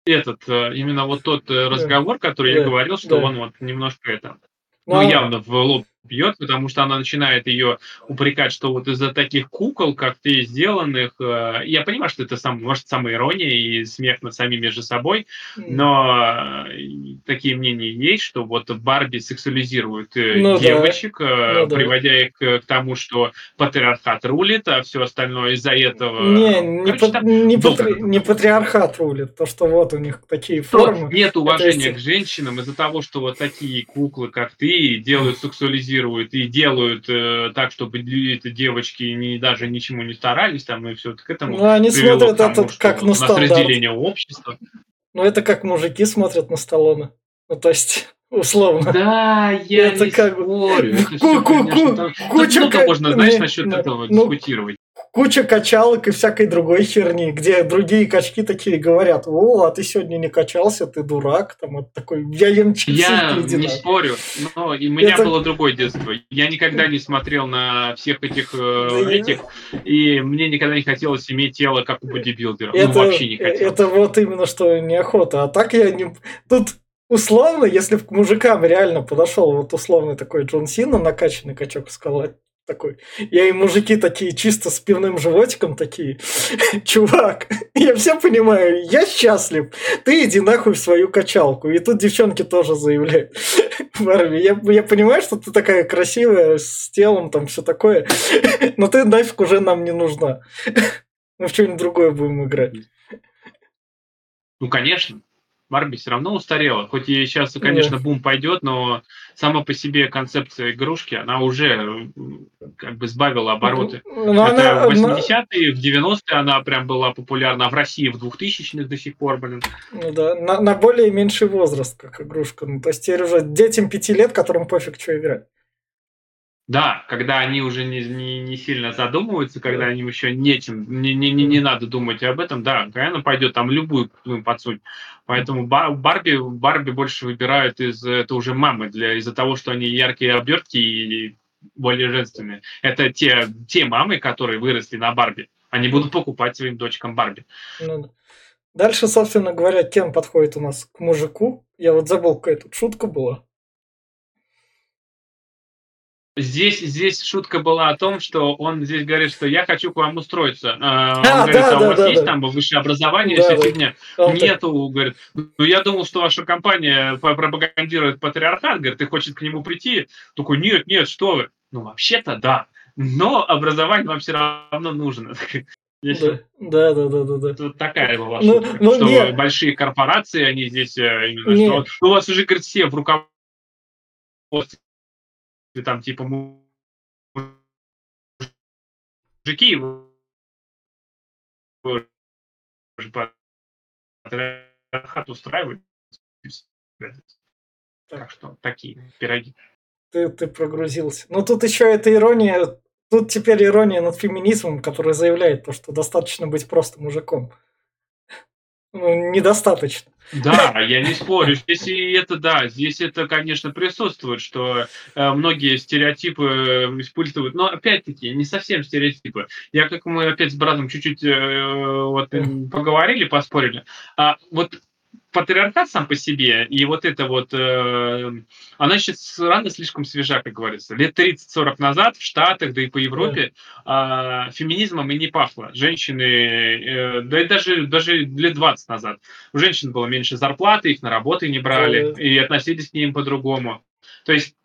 этот, э, именно вот тот э, разговор, который я говорил, что он вот немножко это, ну, явно в лоб бьет, потому что она начинает ее упрекать, что вот из-за таких кукол, как ты, сделанных, э, я понимаю, что это сам, может самоирония и смех над самими же собой, но э, такие мнения есть, что вот Барби сексуализирует э, ну, девочек, да. ну, приводя их к, к тому, что патриархат рулит, а все остальное из-за этого... Не, не, Короче, по, не, патри, не патриархат рулит, то, что вот у них такие формы. Нет уважения к женщинам из-за того, что вот такие куклы, как ты, делают сексуализированные анализируют и делают э, так, чтобы эти девочки не, даже ничему не старались, там, и все к этому. Ну, они смотрят тому, это как на стандарт. разделение общества. Ну, это как мужики смотрят на Сталлоне. Ну, то есть, условно. Да, я Это не как спорю. Ку- ку- ку- куча ка- можно, знаешь, насчет не, этого ну, дискутировать. Куча качалок и всякой другой херни, где другие качки такие говорят, о, а ты сегодня не качался, ты дурак, там вот такой, я ем чипсы, Я иди не нахуй». спорю, но и у меня Это- было другое детство. Я никогда не смотрел на всех этих э, Да я- этих, и мне никогда не хотелось иметь тело, как у бодибилдера. Это, ну, вообще не хотелось. это вот именно что неохота. А так я не... Тут условно, если к мужикам реально подошел вот условный такой Джон Сина, накачанный качок, и сказал, «А, такой, я и мужики такие чисто с пивным животиком такие, чувак, я все понимаю, я счастлив, ты иди нахуй в свою качалку. И тут девчонки тоже заявляют, Барби, я, я понимаю, что ты такая красивая, с телом, там все такое, но ты нафиг уже нам не нужна. Мы в что-нибудь другое будем играть. Ну, конечно. Барби все равно устарела. Хоть и сейчас, конечно, бум пойдет, но сама по себе концепция игрушки, она уже м, как бы сбавила обороты. Ну, Это она- в она- 80-е, в 90-е она прям была популярна, а в России в 2000-х до сих пор, блин. Ну да, на, на более меньший возраст, как игрушка. Ну, то есть теперь уже детям пяти лет, которым пофиг, что играть. Да, когда они уже не, не, не сильно задумываются, когда им еще нечем, не, не, не, не надо думать об этом, да, конечно, пойдет там любую ну, подсуть. Поэтому Ба- Барби, Барби больше выбирают из это уже мамы для из-за того, что они яркие обертки и более женственные. Это те, те мамы, которые выросли на Барби. Они будут покупать своим дочкам Барби. Ну да. Дальше, собственно говоря, Кен подходит у нас к мужику. Я вот забыл, какая тут шутка была. Здесь, здесь шутка была о том, что он здесь говорит, что я хочу к вам устроиться. А, Он А, говорит, да, а у да, вас да, есть да. там высшее образование, Да, вся да. фигня? Он так- Нету, говорит. Ну, я думал, что ваша компания пропагандирует патриархат, говорит, и хочет к нему прийти. Такой, нет, нет, что вы. Ну, вообще-то да. Но образование вам все равно нужно. Щас- Да, да, да, да, да. Вот такая была Ну, шутка, ну, что нет. большие корпорации, они здесь э, именно, Нет. что вот у вас уже, говорит, все в руководстве, там, типа, му- мужики, по патриархату устраивают. Так что такие пироги. Ты, ты прогрузился. Ну тут еще эта ирония. Тут теперь ирония над феминизмом, который заявляет то, что достаточно быть просто мужиком. Ну, недостаточно. Да, я не спорю. Здесь и это, да, здесь это, конечно, присутствует, что э, многие стереотипы э, используют, но опять-таки не совсем стереотипы. Я как мы опять с братом чуть-чуть э, вот поговорили, поспорили. А вот патриархат сам по себе и вот это вот, э, она сейчас рано слишком свежа, как говорится. Лет 30-40 назад в Штатах, да и по Европе а, феминизмом и не пахло. Женщины, э, да и даже, даже лет 20 назад, у женщин было меньше зарплаты, их на работы не брали, и относились к ним по-другому. То есть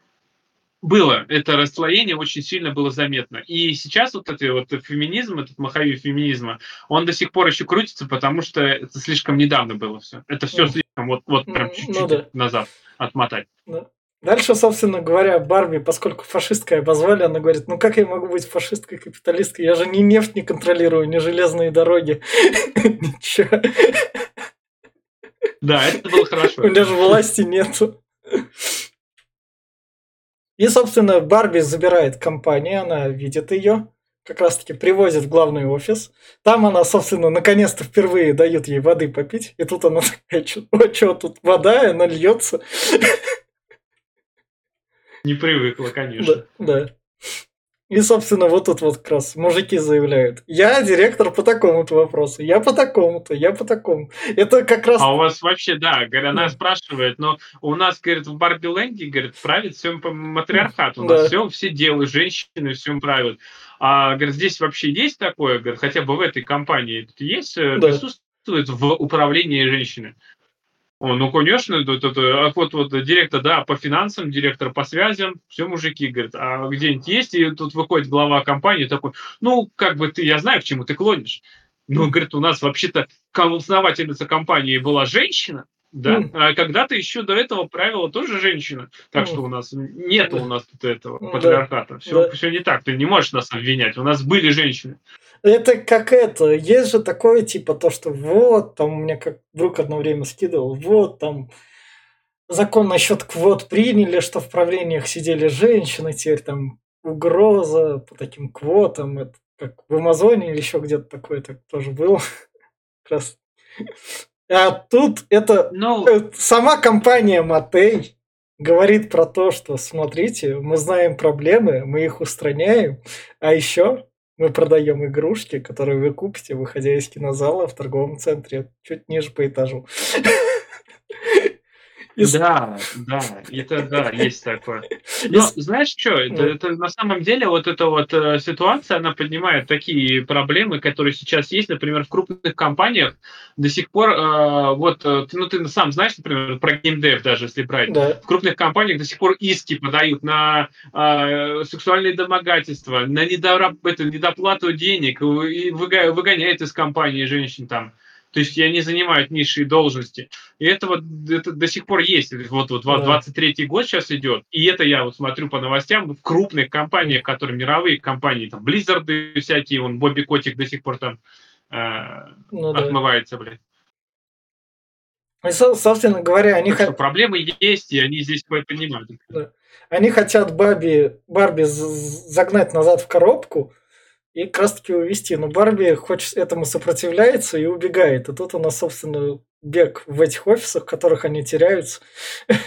было это расслоение очень сильно было заметно. И сейчас вот этот вот феминизм, этот маховик феминизма, он до сих пор еще крутится, потому что это слишком недавно было все. Это все Ну. слишком вот, вот прям Ну, чуть-чуть да. назад отмотать. Дальше, собственно говоря, Барби, поскольку фашисткой обозвали, она говорит, ну как я могу быть фашисткой капиталисткой? Я же ни нефть не контролирую, ни железные дороги. Ничего. Да, это было хорошо. У меня же власти нету. И, собственно, Барби забирает компанию, она видит ее, как раз-таки привозит в главный офис. Там она, собственно, наконец-то впервые дают ей воды попить. И тут она такая, о, что тут вода, и она льется. Не привыкла, конечно. Да, да. И, собственно, вот тут вот как раз мужики заявляют. Я директор по такому-то вопросу, я по такому-то, я по такому. Это как раз... А у вас вообще, да, говоря, она Да. спрашивает, но у нас, говорит, в Барби Ленде, говорит, правит все по матриархату. У Да. нас все, все делают, женщины всем правят. А, говорит, здесь вообще есть такое, говорит, хотя бы в этой компании есть, э, Да. присутствует в управлении женщины? О, ну, конечно, тут, а вот, вот директор, да, по финансам, директор по связям, все мужики, говорят, а где-нибудь есть, и тут выходит глава компании такой, ну, как бы ты, я знаю, к чему ты клонишь. Ну, говорит, у нас вообще-то основательница компании была женщина, да, Мгм. а когда-то еще до этого правила тоже женщина. Так что у нас нет у нас тут этого Да. патриархата. Все, все не так. Ты не можешь нас обвинять. У нас были женщины. Это как это, есть же такое, типа, то, что вот, там у меня как друг одно время скидывал, вот, там, закон насчет квот приняли, что в правлениях сидели женщины, теперь там угроза по таким квотам, это как в Амазоне или еще где-то такое так тоже было. Раз. А тут это Ну, э, сама компания Матей говорит про то, что смотрите, мы знаем проблемы, мы их устраняем, а еще мы продаем игрушки, которые вы купите, выходя из кинозала в торговом центре, чуть ниже по этажу. Да, да, это да, есть такое. Но с- знаешь что, это, ну, это на самом деле вот эта вот э, ситуация, она поднимает такие проблемы, которые сейчас есть, например, в крупных компаниях до сих пор, э, вот, э, ну ты сам знаешь, например, про геймдев даже, если брать, Да, в крупных компаниях до сих пор иски подают на э, сексуальные домогательства, на недораб- это, недоплату денег, и выгоняют из компании женщин там. То есть и они занимают низшие должности. И это вот это до сих пор есть. Вот, вот да. 23 год сейчас идет. И это я вот смотрю по новостям в крупных компаниях, которые мировые компании, там Blizzard всякие, он Бобби Котик до сих пор там э, Ну да. отмывается, блядь. И, со- собственно говоря, они, Так что хо- проблемы есть, и они здесь понимают. они хотят Барби, Барби загнать назад в коробку и как раз таки увести. Но Барби хочет этому сопротивляется и убегает. И тут у нас, собственно, бег в этих офисах, в которых они теряются.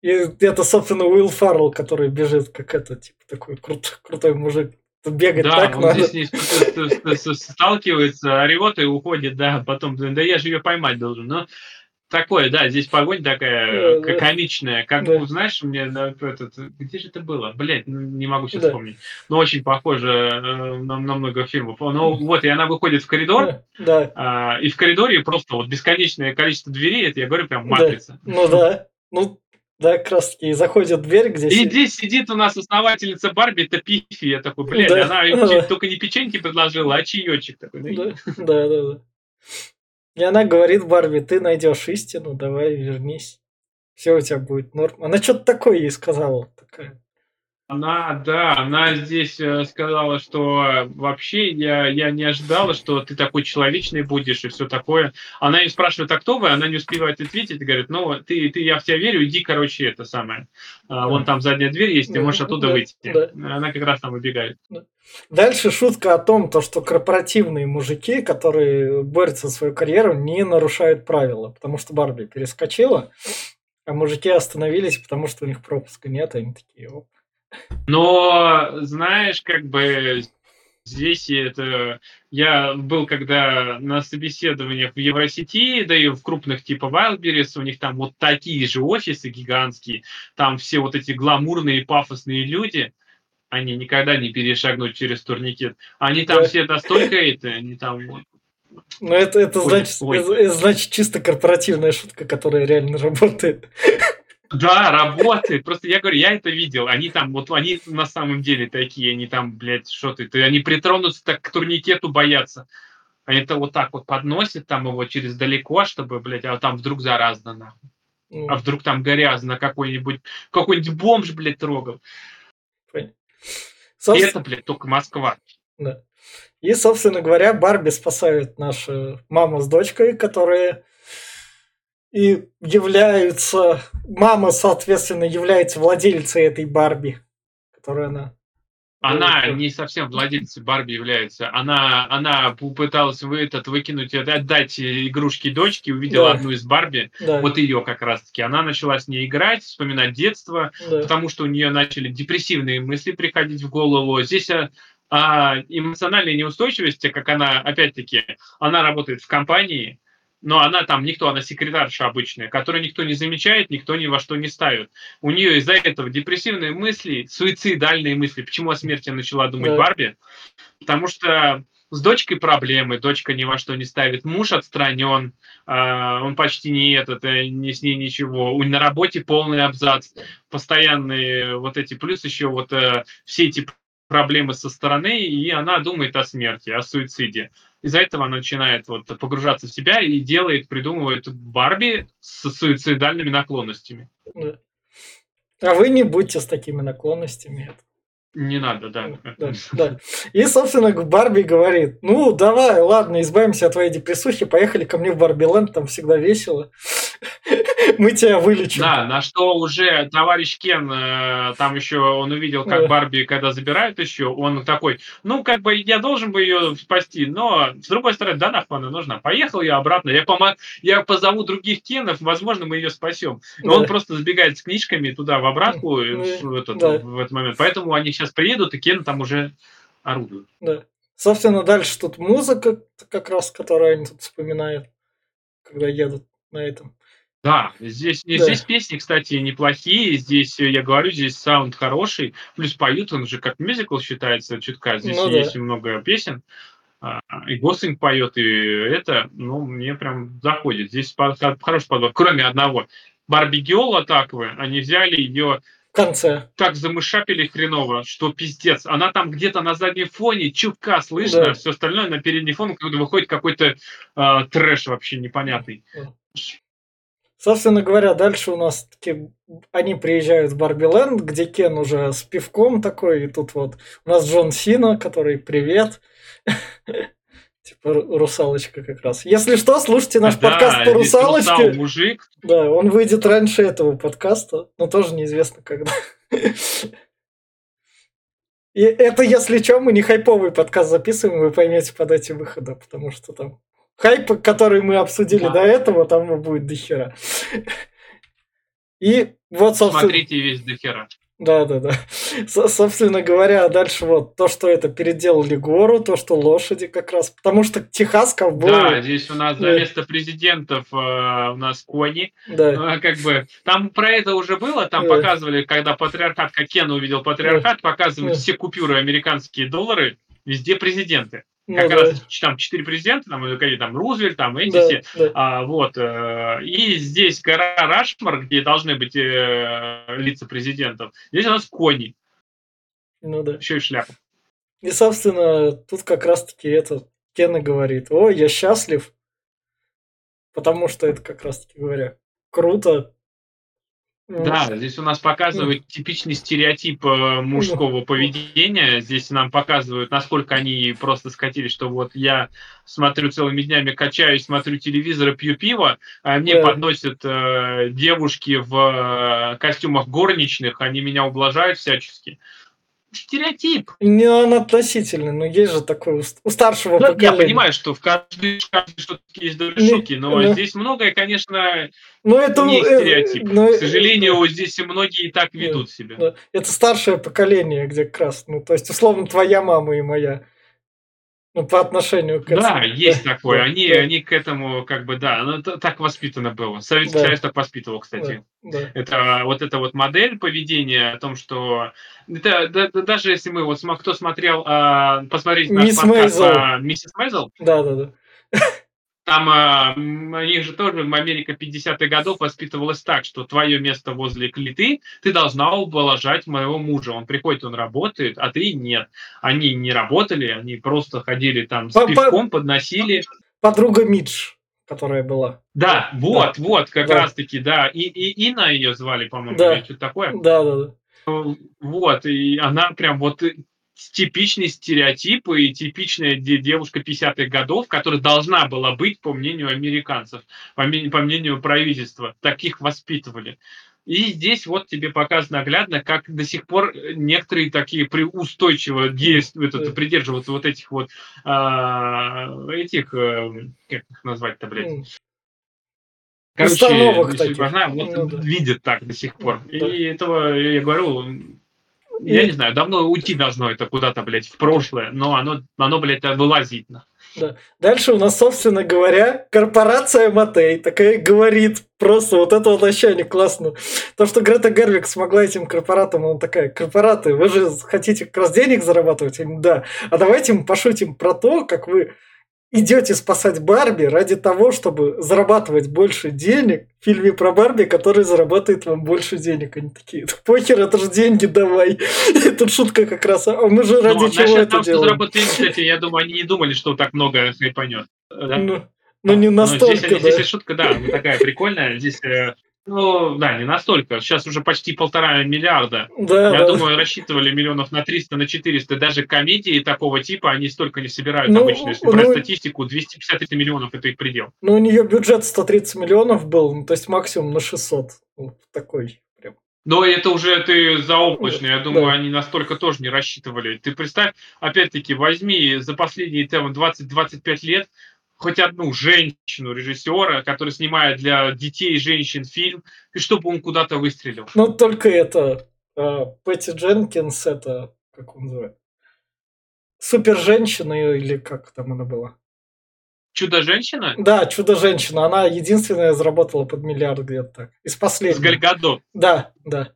И это, собственно, Уилл Фаррелл, который бежит, как это, типа, такой крут- крутой мужик. Бегать Да, так он надо. здесь сталкивается, орет и уходит, да, потом, да я же ее поймать должен. Но такое, да, здесь погонь такая Да, э, да. комичная, как, Да. ну, знаешь, мне на этот, где же это было? Блять, не могу сейчас Да. вспомнить. Но очень похоже э, на, на много фильмов. Ну вот, и она выходит в коридор, Да, да, а, и в коридоре просто вот бесконечное количество дверей, это я говорю прям Да. матрица. ну да. Ну, да, как раз таки. Заходит дверь, где... И здесь сидит у нас основательница Барби, это Пифи. Я такой, блядь, Да. она им Да. только не печеньки предложила, а чаечек такой. ну, Да, да, да, да. И она говорит Барби, ты найдешь истину, давай вернись. Все у тебя будет норм. Она что-то такое ей сказала. Такая. Она, да, она здесь э, сказала, что э, вообще я, я не ожидала, что ты такой человечный будешь и все такое. Она ее спрашивает, а кто вы? Она не успевает ответить говорит, ну, ты, ты, я в тебя верю, иди, короче, это самое. А, Вон там задняя дверь есть, ты можешь оттуда да, выйти. да. Она как раз там убегает. Дальше шутка о том, то, что корпоративные мужики, которые борются за свою карьеру, не нарушают правила. Потому что Барби перескочила, а мужики остановились, потому что у них пропуска нет. Они такие, оп. Но, знаешь, как бы здесь это... Я был когда на собеседованиях в Евросети, да и в крупных типа Wildberries, у них там вот такие же офисы гигантские, там все вот эти гламурные, пафосные люди, они никогда не перешагнут через турникет. Они там Да. все настолько это, они там вот Ну, это, это, Ой, значит, ой. это- это значит чисто корпоративная шутка, которая реально работает. Да, работает. Просто я говорю, я это видел. Они там, вот они на самом деле такие, они там, блядь, что ты, ты они притронутся так к турникету боятся. Они это вот так вот подносят там его через далеко, чтобы, блядь, а там вдруг заразно, нахуй. Ну, А вдруг там грязно какой-нибудь, какой-нибудь бомж, блядь, трогал. И собственно- это, блядь, только Москва. Да. И, собственно говоря, Барби спасает наша мама с дочкой, которые и являются... Мама, соответственно, является владельцей этой Барби, которую она... Она Ну, не совсем владельцей Барби является. Она, она пыталась вы, этот, выкинуть, э, отдать игрушки дочке, увидела Да. одну из Барби, Да, вот ее как раз-таки. Она начала с ней играть, вспоминать детство, да, потому что у нее начали депрессивные мысли приходить в голову. Здесь а, а, эмоциональная неустойчивость, как она, опять-таки, она работает в компании, но она там никто, она секретарша обычная, которую никто не замечает, никто ни во что не ставит. У нее из-за этого депрессивные мысли, суицидальные мысли. Почему о смерти начала думать Да. Барби? Потому что с дочкой проблемы, дочка ни во что не ставит, муж отстранен, а, он почти не этот, э, не с ней ничего, У- на работе полный абзац, постоянные вот эти, плюс еще вот э, все эти проблемы со стороны, и она думает о смерти, о суициде. Из-за этого она начинает вот погружаться в себя и делает, придумывает Барби с суицидальными наклонностями. да. А вы не будьте с такими наклонностями. Не надо, да. Да, да. И, собственно, Барби говорит, ну, давай, ладно, избавимся от твоей депрессухи, поехали ко мне в Барби Ленд, там всегда весело. Мы тебя вылечим. Да, на что уже товарищ Кен, э, там еще он увидел, как Да. Барби, когда забирают еще, он такой, ну, как бы я должен бы ее спасти, но с другой стороны, да нахуй она нужна. Поехал я обратно, я, помо- я позову других Кенов, возможно, мы ее спасем. Он Да. просто забегает с книжками туда, в обратку, Ну, э, в, этот, да. в этот момент. Поэтому они сейчас приедут, и Кен там уже орудует. Да. Собственно, дальше тут музыка, как раз, которую они тут вспоминают, когда едут на этом. Да, здесь, Да. здесь песни, кстати, неплохие. Здесь, э, я говорю, здесь саунд хороший. Плюс поют, он же как мюзикл считается чутка. Здесь Ну да. есть много песен. А, И Гослинг поет, и это, ну, мне прям заходит. Здесь хороший подбор, кроме одного. Барби Геол Атаковы, они взяли ее конце. так замышапили хреново, что пиздец. Она там где-то на заднем фоне чутка слышно, Да. все остальное на передний фон, когда выходит какой-то а, трэш вообще непонятный. Собственно говоря, дальше у нас таки они приезжают в Барби-ленд, где Кен уже с пивком такой, и тут вот у нас Джон Сина, который привет. Типа ру- русалочка как раз. Если что, слушайте наш Да, подкаст по русалочке. мужик, Да, он выйдет раньше этого подкаста, но тоже неизвестно когда. И это, если что, мы не хайповый подкаст записываем, вы поймете по дате выхода, потому что там хайп, который мы обсудили Да. до этого, там будет дохера. И вот, собственно... смотрите весь до хера. Да, да, да. Со- собственно говоря, дальше вот то, что это переделали гору, то, что лошади как раз. Потому что Техас ковбой. Да, здесь у нас за место президентов э, у нас кони. да. Э, Как бы там про это уже было, там Да. показывали, когда патриархат, как Кен увидел патриархат, показывают Да. все купюры американские доллары, везде президенты. Ну Как да. раз там четыре президента, там, какие там Рузвельт, там эти Да, все. да. А, вот, э, и здесь гора Рашмар, где должны быть э, лица президентов. Здесь у нас кони, Ну да. еще и шляпа. И, собственно, тут как раз-таки это Кена говорит, о, я счастлив, потому что это как раз-таки говоря, круто. Да, здесь у нас показывают типичный стереотип э, мужского поведения. Здесь нам показывают, насколько они просто скатились, что вот я смотрю целыми днями, качаюсь, смотрю телевизор и пью пиво, а мне Да. подносят э, девушки в э, костюмах горничных, они меня ублажают всячески. Стереотип. Не он относительный, но есть же такой у, ст- у старшего Ну, я поколения. понимаю, что в каждой, в каждой шутке есть доля шутки, но ну. здесь многое, конечно, Ну, это, не э, стереотип. ну, К э, сожалению, здесь и многие так ведут себя. это старшее поколение, где как раз, ну, то есть, условно, твоя мама и моя. Ну, по отношению к Да, этому. есть Да, такое. да, они, да. они к этому, как бы, да, ну, так воспитано было. Советский Да. Союз так воспитывал, кстати. Да, Это вот эта вот модель поведения о том, что это, да- да- даже если мы вот кто смотрел, а, посмотрите наш Мисс подкаст Мейзел. про миссис Мейзел, да, да, да. Там у них же тоже Америка 50-х годов воспитывалась так, что твое место возле клеты, ты должна ублажать моего мужа. Он приходит, он работает, а ты нет. Они не работали, они просто ходили там с По- пивком, подносили. Подруга Мидж, которая была. Да, вот, вот, как Да. раз таки, да. И, и Инна ее звали, по-моему, Да. или что-то такое. Да, да, да. Вот, и она прям вот э, типичный стереотип и типичная де- девушка 50-х годов, которая должна была быть, по мнению американцев, по, мнению правительства. Таких воспитывали. И здесь вот тебе показано наглядно, как до сих пор некоторые такие устойчиво действуют, это, придерживаются вот этих вот а, этих, э, как их назвать-то, блядь. Короче, Установок таких. вот Ну да. видит так до сих пор. Да. И этого, я говорю, я И- не знаю, давно уйти должно это куда-то, блядь, в прошлое, но оно, оно блядь, вылазит. на. Дальше у нас, собственно говоря, корпорация Матей такая говорит просто вот это вот вообще не классно. То, что Грета Гервик смогла этим корпоратам, он такая, корпораты, вы же хотите как раз денег зарабатывать? Они, да. А давайте мы пошутим про то, как вы идете спасать Барби ради того, чтобы зарабатывать больше денег в фильме про Барби, который зарабатывает вам больше денег. Они такие, «Да похер, это же деньги давай. И тут шутка как раз, а мы же ради Но чего это что делаем? заработать, кстати, я думаю, они не думали, что так много хайпанет. Да? Ну, ну, не Но настолько, здесь, да. здесь шутка, да, такая прикольная. Здесь э, Ну, да, не настолько. Сейчас уже почти полтора миллиарда. Да, Я да. думаю, рассчитывали миллионов на 300, на 400. Даже комедии такого типа, они столько не собирают Ну, обычно. Если ну, брать статистику, 250 миллионов – это их предел. Ну, у нее бюджет 130 миллионов был, ну, то есть максимум на 600. Вот такой прям. Но это уже ты заоблачный. Я думаю, Да. они настолько тоже не рассчитывали. Ты представь, опять-таки, возьми за последние там, 20-25 лет хоть одну женщину режиссера, который снимает для детей и женщин фильм, и чтобы он куда-то выстрелил. Ну, только это... а, Пэтти Дженкинс, это... Как он называется? Супер-женщина или как там она была? Чудо-женщина Да, Чудо-женщина. Она единственная заработала под миллиард где-то так. Из с последних. Гальгадот. Да, да.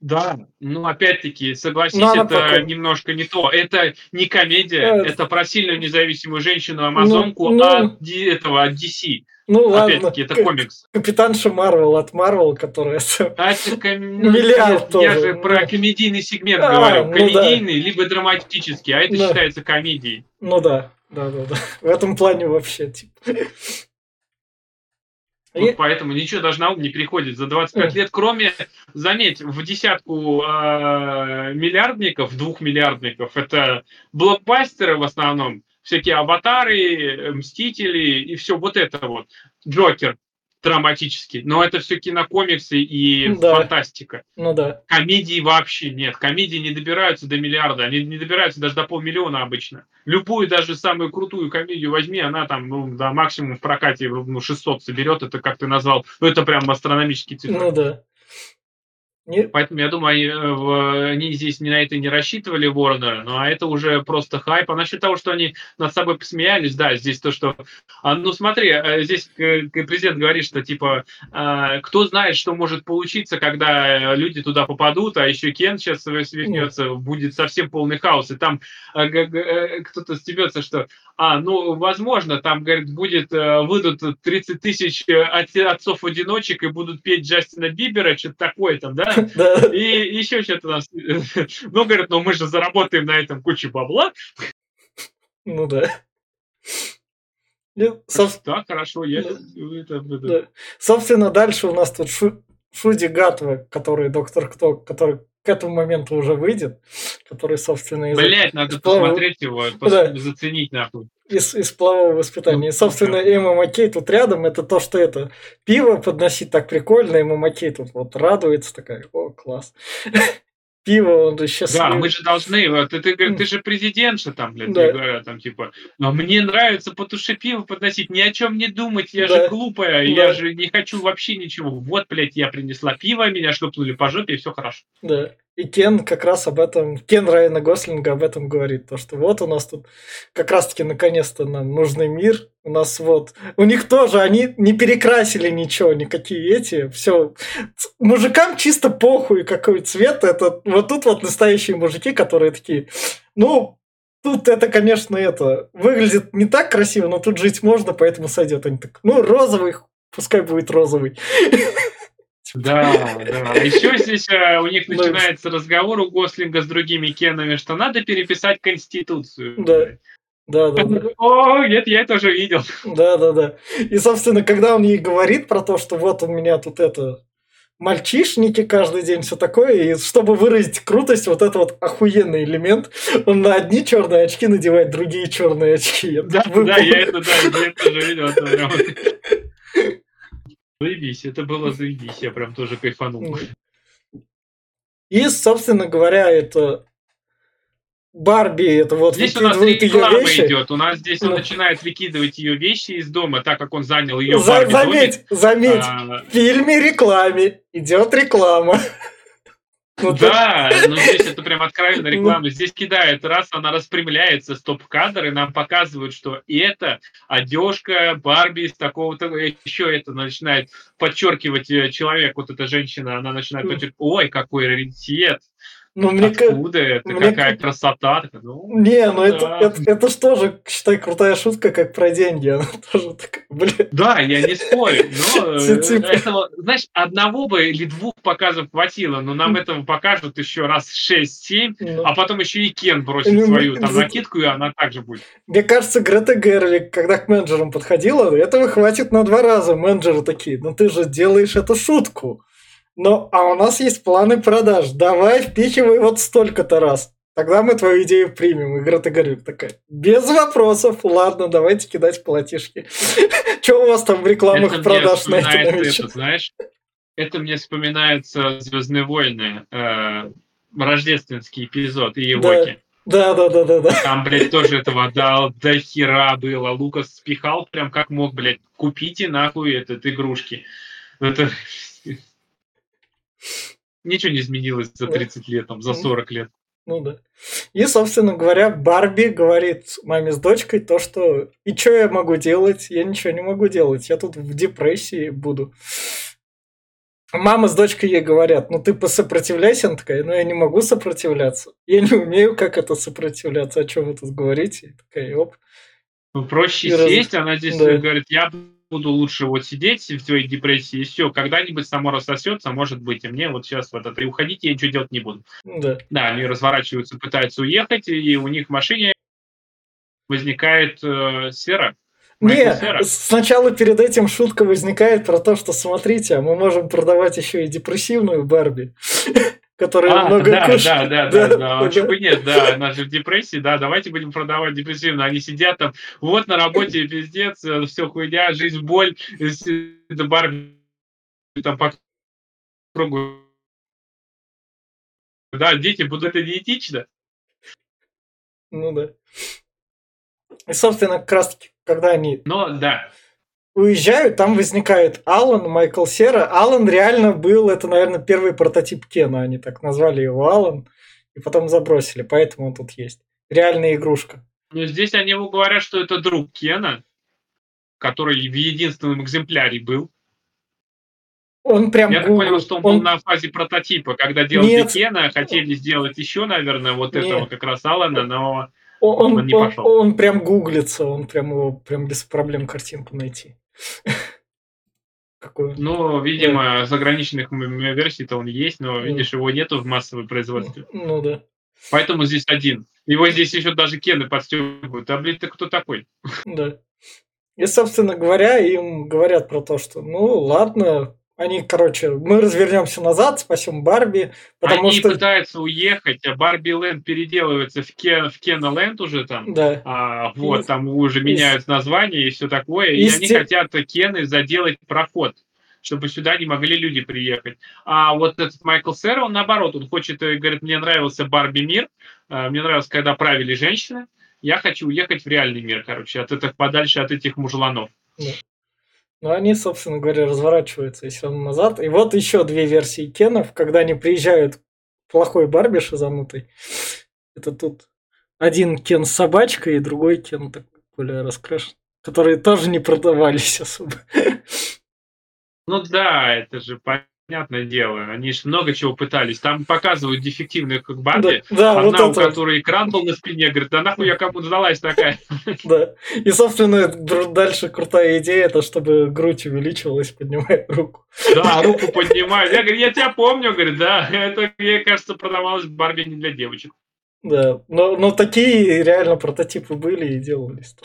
Да, ну опять-таки, согласись, Ну, она это пока- немножко не то. Это не комедия, Э, это про сильную независимую женщину Амазонку ну, от Ди- этого от DC. Ну. Опять-таки, это комикс. Капитанша Марвел от Марвел, которая... А это ком- ну, Миллиард я, тоже, же ну. про комедийный сегмент А, говорю. ну Комедийный, либо драматический, а это Да. считается комедией. Ну да, да, да, да. В этом плане вообще, типа. Вот поэтому ничего даже на ум не приходит за 25 лет, кроме, заметь, в десятку э, миллиардников, двухмиллиардников, это блокбастеры в основном, всякие аватары, э, мстители и все вот это вот. Джокер драматический, но это все кинокомиксы и Да. фантастика. Ну да. Комедии вообще нет. Комедии не добираются до миллиарда, они не добираются даже до полмиллиона обычно. Любую, даже самую крутую комедию возьми, она там, ну, да, максимум в прокате ну, 600 соберет, это как ты назвал, ну, это прям астрономический цифры. Ну да. Не- Поэтому я думаю, они, э, здесь не на это не рассчитывали Ворнера, ну а это уже просто хайп. А насчет того, что они над собой посмеялись, да, здесь то, что... а, ну смотри, э, здесь э, президент говорит, что типа, э, кто знает, что может получиться, когда люди туда попадут, а еще Кен сейчас свихнется, будет совсем полный хаос. И там кто-то стебется, что, а, ну, возможно, там, говорит, будет, э, выйдут 30 тысяч э, от- отцов-одиночек и будут петь Джастина Бибера, что-то такое там, да? Да. И еще что-то там. Ну, говорят, ну мы же заработаем на этом кучу бабла. Ну да. Ну, соб- Да, хорошо, я... Да. это- это- Да. Собственно, дальше у нас тут Шу- Шуди Гатва, который доктор Кто, который к этому моменту уже выйдет, который, собственно, из, Блять, надо полового- посмотреть его, пос- Да. заценить нахуй. из, из полового воспитания. И, собственно, Ну, Эмма Маккей тут рядом, это то, что это пиво подносить так прикольно, Эмма Маккей тут вот радуется такая, о, класс. Пиво, он же Да, счастливый. мы же должны, вот, ты, ты, ты же президентша там, блядь, Да. говорят, там, типа, но мне нравится по туше пиво подносить, ни о чем не думать, я Да. же глупая, Да. я же не хочу вообще ничего. Вот, блядь, я принесла пиво, меня шлепнули по жопе, и все хорошо. Да. И Кен как раз об этом, Кен Райана Гослинга об этом говорит, то что вот у нас тут как раз-таки наконец-то нам нужный мир, у нас вот, у них тоже, они не перекрасили ничего, никакие эти, все, мужикам чисто похуй, какой цвет, это вот тут вот настоящие мужики, которые такие, ну, тут это, конечно, это, выглядит не так красиво, но тут жить можно, поэтому сойдет. Они так, ну, розовый, пускай будет розовый. Да, да. Еще здесь э, у них Да. начинается разговор у Гослинга с другими Кенами, что надо переписать Конституцию. Да. Да, да, да. О, нет, я это уже видел. Да, да, да. И, собственно, когда он ей говорит про то, что вот у меня тут это мальчишники каждый день, все такое, и чтобы выразить крутость, вот это вот охуенный элемент, он на одни черные очки надевает другие черные очки. Да, да, я это, да, я тоже видел. Заебись, это было заебись, я прям тоже кайфанул. И, собственно говоря, это Барби, это вот Здесь у нас реклама вещи. идет. У нас здесь он Ну. начинает выкидывать ее вещи из дома, так как он занял ее За- заметь, заметь, А, в фильме рекламе идет реклама. Ну, Да, но здесь это прям откровенная Ну. реклама. Здесь кидает раз, она распрямляется, стоп-кадр, и нам показывают, что это одежка Барби из такого-то, еще это начинает подчеркивать э, человек, вот эта женщина, она начинает подчеркивать, ой, какой раритет, Ну, мне Откуда это? мне Какая красота? Ну, Не, ну это, да. это, это ж тоже, считай, крутая шутка, как про деньги. Она тоже такая, блин. Да, я не спорю, но э, Типа. этого, знаешь, одного бы или двух показов хватило, но нам этого покажут еще раз 6-7, ну. а потом еще и Кен бросит Ну, свою там накидку, и она также будет. Мне кажется, Грета Гервик, когда к менеджерам подходила, этого хватит на два раза. Менеджеры такие, ну ты же делаешь эту шутку. Но, а у нас есть планы продаж. Давай впихивай вот столько-то раз. Тогда мы твою идею примем. И Грета Гервик такая, без вопросов. Ладно, давайте кидать платишки. Че у вас там в рекламах Это продаж на это знаешь, это мне вспоминается Звездные войны, э, рождественский эпизод и Евоки. Да, да, да, да, да. Там, блядь, тоже этого до, до хера было. Лукас спихал прям как мог, блядь, купите нахуй этот игрушки. Это... Ничего не изменилось за 30 лет, там, за 40 лет. Ну да. И, собственно говоря, Барби говорит маме с дочкой то, что и что я могу делать? Я ничего не могу делать. Я тут в депрессии буду. Мама с дочкой ей говорят, ну ты посопротивляйся. Она такая, ну я не могу сопротивляться. Я не умею, как это сопротивляться. О чем вы тут говорите? И такая, оп. Ну, проще И раз- сесть, она здесь да. говорит, я буду лучше вот сидеть в твоей депрессии, и все, когда-нибудь само рассосется, может быть, и мне вот сейчас вот это, и уходите, я ничего делать не буду. Да. Да, они разворачиваются, пытаются уехать, и у них в машине возникает э, сера. Не, сначала перед этим шутка возникает про то, что смотрите, а мы можем продавать еще и депрессивную Барби, которая А, много да, кушает. да, да, да, да, почему бы нет, да, она же в депрессии, да, давайте будем продавать депрессивно. Они сидят там, вот на работе пиздец, все хуйня, жизнь, боль, это Барби там по кругу. Да, дети будут это неэтично. Ну да. И, собственно, как раз таки, когда они Но да, уезжают, там возникает Алан, Майкл Сера. Алан реально был, это, наверное, первый прототип Кена. Они так назвали его Алан. И потом забросили, поэтому он тут есть. Реальная игрушка. но здесь они ему говорят, что это друг Кена, который в единственном экземпляре был. Он прям Я так гугл- понял, что он был он- на фазе прототипа, когда делали Нет. Кена, хотели сделать еще, наверное, вот Нет. этого как раз Алана, но Он, Он не он- пошел. он прям гуглится, он прям его прям без проблем картинку найти. Какую? Ну, видимо, заграничных м- версий-то он есть, но, видишь, его нету в массовом производстве. Ну да. Поэтому здесь один. Его здесь еще даже Кены подстегивают. А, блин, ты кто такой? Да. И, собственно говоря, им говорят про то, что, ну, ладно, они, короче, мы развернемся назад, спасем Барби, потому Они что... пытаются уехать, а Барби Ленд переделывается в, Кен, в Кена Ленд уже там. Да. А, вот, И- там уже и- меняют название и все такое. И и они сте- хотят Кены заделать проход чтобы сюда не могли люди приехать. А вот этот Майкл Сера, он наоборот, он хочет, э, говорит, мне нравился Барби мир, э, мне нравилось, когда правили женщины, я хочу уехать в реальный мир, короче, от этих, подальше от этих мужланов. Но они, собственно говоря, разворачиваются и все равно назад. И вот еще две версии Кенов, когда они приезжают плохой Барби шизанутой. Это тут один Кен с собачкой и другой Кен такой более раскрашен. Которые тоже не продавались особо. Ну да, это же понятное дело. Они же много чего пытались. Там показывают дефективную как Барби. Да, да, вот Одна, у это. вот. которой экран был на спине, говорит, да нахуй я кому сдалась такая. Да. И, собственно, дальше крутая идея, это чтобы грудь увеличивалась, поднимая руку. Да, руку поднимаю. Я говорю, я тебя помню, говорит, да, это, мне кажется, продавалось Барби не для девочек. Да. Но, но такие реально прототипы были и делались.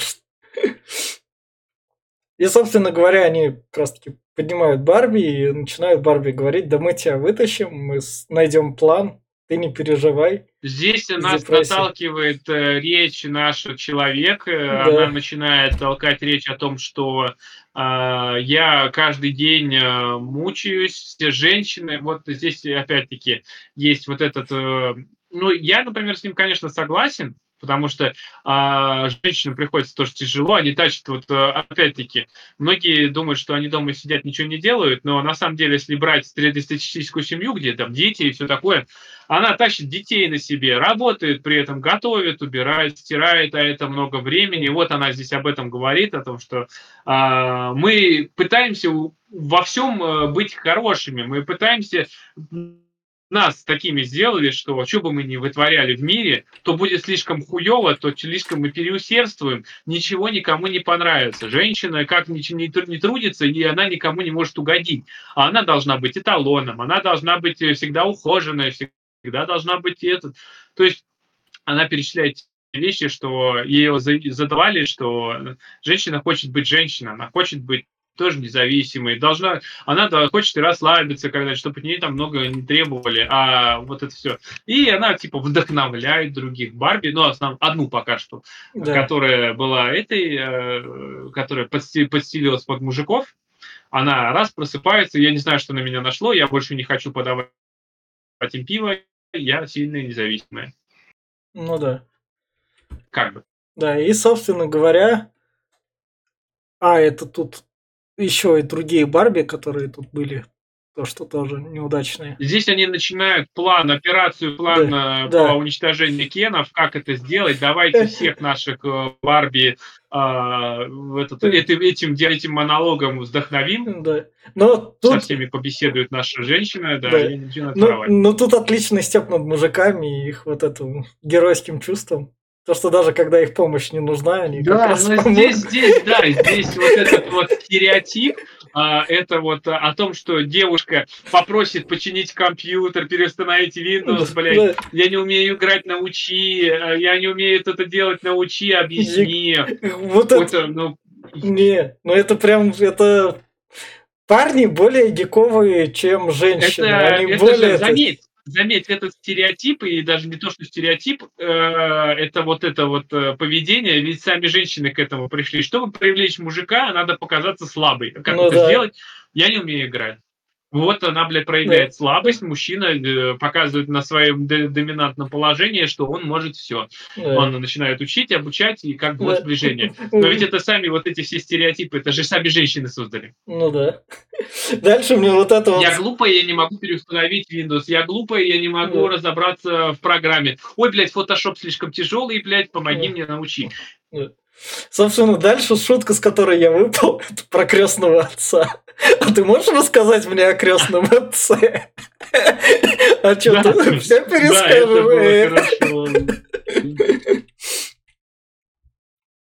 И, собственно говоря, они как раз таки поднимают Барби и начинают Барби говорить, да мы тебя вытащим, мы найдем план, ты не переживай. Здесь нас Депрессия. наталкивает э, речь наш человек. э, Да. Она начинает толкать речь о том, что э, я каждый день э, мучаюсь, все женщины. Вот здесь опять-таки есть вот этот... э, ну, я, например, с ним, конечно, согласен, потому что а, женщинам приходится тоже тяжело, они тащат вот э, опять-таки, многие думают, что они дома сидят, ничего не делают, но на самом деле, если брать среднестатистическую семью, где там дети и все такое, она тащит детей на себе, работает при этом, готовит, убирает, стирает, а это много времени. Вот она здесь об этом говорит, о том, что а, мы пытаемся во всем э, быть хорошими, мы пытаемся нас такими сделали, что что бы мы ни вытворяли в мире, то будет слишком хуево, то слишком мы переусердствуем, ничего никому не понравится. Женщина как ни, не, не трудится, и она никому не может угодить. А она должна быть эталоном, она должна быть э, всегда ухоженная, всегда должна быть этот. То есть она перечисляет вещи, что ее задавали, что женщина хочет быть женщиной, она хочет быть тоже независимой, должна, она да, хочет расслабиться, когда, чтобы от нее там много не требовали, а вот это все. И она, типа, вдохновляет других Барби, ну, основ, одну пока что, да. которая была этой, э, которая подстелилась под мужиков, она раз просыпается, я не знаю, что на меня нашло, я больше не хочу подавать им пиво, я сильная независимая. Ну да. Как бы. Да, и, собственно говоря, а, это тут еще и другие Барби, которые тут были, то, что тоже неудачные. Здесь они начинают план, операцию, план да, по да. уничтожению Кенов, как это сделать. Давайте всех наших э, Барби а, этот, этим, этим, этим монологом вдохновим. Да. Но тут... Со всеми побеседует наша женщина, да, да. и начинают ну, ну, тут отличный степ над мужиками и их вот этим геройским чувством. То, что даже когда их помощь не нужна, они да, как раз но помогут. здесь, здесь, да, здесь вот этот вот стереотип, а, это вот о том, что девушка попросит починить компьютер, переустановить Windows, блядь, да. я не умею играть, научи, а, я не умею это делать, научи, объясни. Вот это, это ну... Не, ну это прям, это парни более гиковые, чем женщины. Это, Они это более... Же, заметь, заметь, этот стереотип, и даже не то, что стереотип, э, это вот это вот э, поведение, ведь сами женщины к этому пришли. Чтобы привлечь мужика, надо показаться слабой. Как ну, это да. сделать? Я не умею играть. Вот она, блядь, проявляет да. слабость, мужчина э, показывает на своем доминантном положении, что он может все. Да. Он начинает учить, обучать и как бы да. сближение. Но ведь это сами вот эти все стереотипы, это же сами женщины создали. Ну да. Дальше мне вот это вот... Я глупая, я не могу переустановить Windows. Я глупая, я не могу да. разобраться в программе. Ой, блядь, Photoshop слишком тяжелый, блядь, помоги да. мне, научи. Да. Собственно, дальше шутка, с которой я выпал, это про крестного отца. А ты можешь рассказать мне о крестном отце? А что, ты все перескажешь?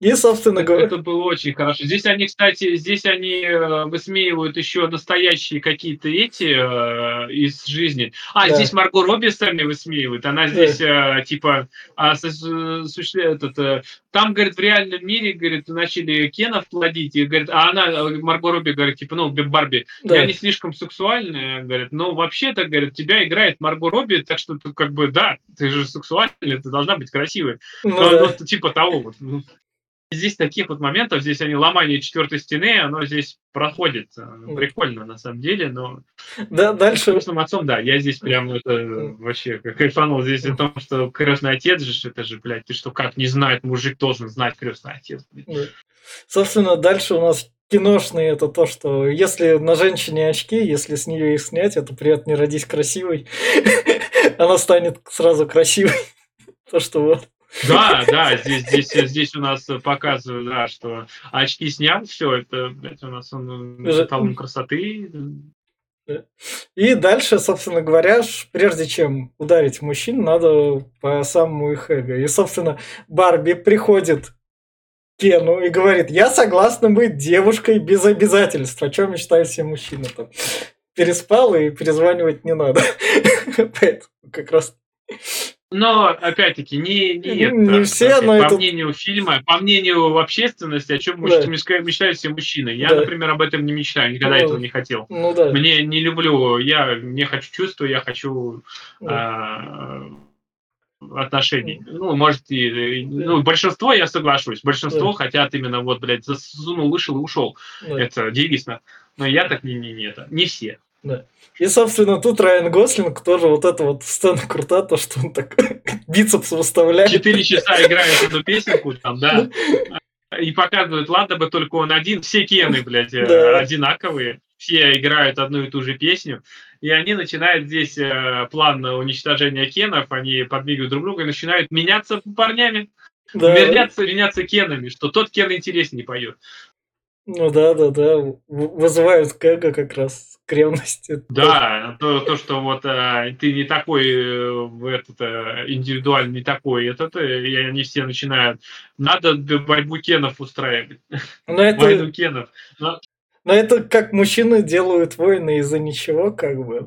И, собственно говоря... Это было очень хорошо. Здесь они, кстати, здесь они э, высмеивают еще настоящие какие-то эти э, из жизни. А, да. здесь Марго Робби сами высмеивают. Она здесь, да. э, типа, а, с, с, этот, э, там, говорит, в реальном мире, говорит, начали Кенов плодить, и, говорит, а она, э, Марго Робби, говорит, типа, ну, Барби, да. я не слишком сексуальная, говорит, но вообще-то, говорит, тебя играет Марго Робби, так что, как бы, да, ты же сексуальная, ты должна быть красивой. Ну, но, да. ну, типа того вот. Здесь таких вот моментов, здесь они ломание четвертой стены, оно здесь проходит. Э, прикольно, на самом деле, но... Да, дальше... С отцом, да, я здесь прям это вообще кайфанул здесь о том, что крестный отец же, это же, блядь, ты что, как не знает, мужик должен знать крестный отец. Да. Собственно, дальше у нас киношный это то, что если на женщине очки, если с нее их снять, это привет не родись красивой, она станет сразу красивой. То, что вот. Да, да, здесь, здесь, здесь у нас показывают, да, что очки снял, все, это, блядь, у нас он эталон красоты. И дальше, собственно говоря, прежде чем ударить мужчин, надо по самому их эго. И, собственно, Барби приходит Кену и говорит, я согласна быть девушкой без обязательств, о чем мечтают все мужчины. Там. Переспал и перезванивать не надо. Поэтому как раз но, опять-таки, не, не, ну, это, не все, но по это... мнению фильма, по мнению общественности, о чем да. мечтают все мужчины. Я, да. например, об этом не мечтаю, никогда ну, этого не хотел. Ну, да. Мне не люблю, я не хочу чувства, я хочу да. э, отношений. Ну, может, и, ну, большинство, я соглашусь, большинство да. хотят именно вот, блядь, засунул, вышел и ушел. Да. Это девиз. Но я так не, не, не, это, не все. Да. И, собственно, тут Райан Гослинг тоже вот эта вот сцена крута, то, что он так бицепс выставляет. Четыре часа играет эту песенку там, да. И показывают, ладно бы только он один, все кены, блядь, э, да. одинаковые, все играют одну и ту же песню, и они начинают здесь э, план уничтожения кенов, они подмигивают друг друга и начинают меняться парнями, да. меняться, меняться кенами, что тот кен интереснее поет. Ну да, да, да. Вызывают Кэга как раз к ревности. Да, то, то что вот а, ты не такой э, этот, а, индивидуально не такой, этот, и они все начинают. Надо борьбу кенов устраивать. Но это... Войну кенов. Но... Но это как мужчины делают войны из-за ничего, как бы.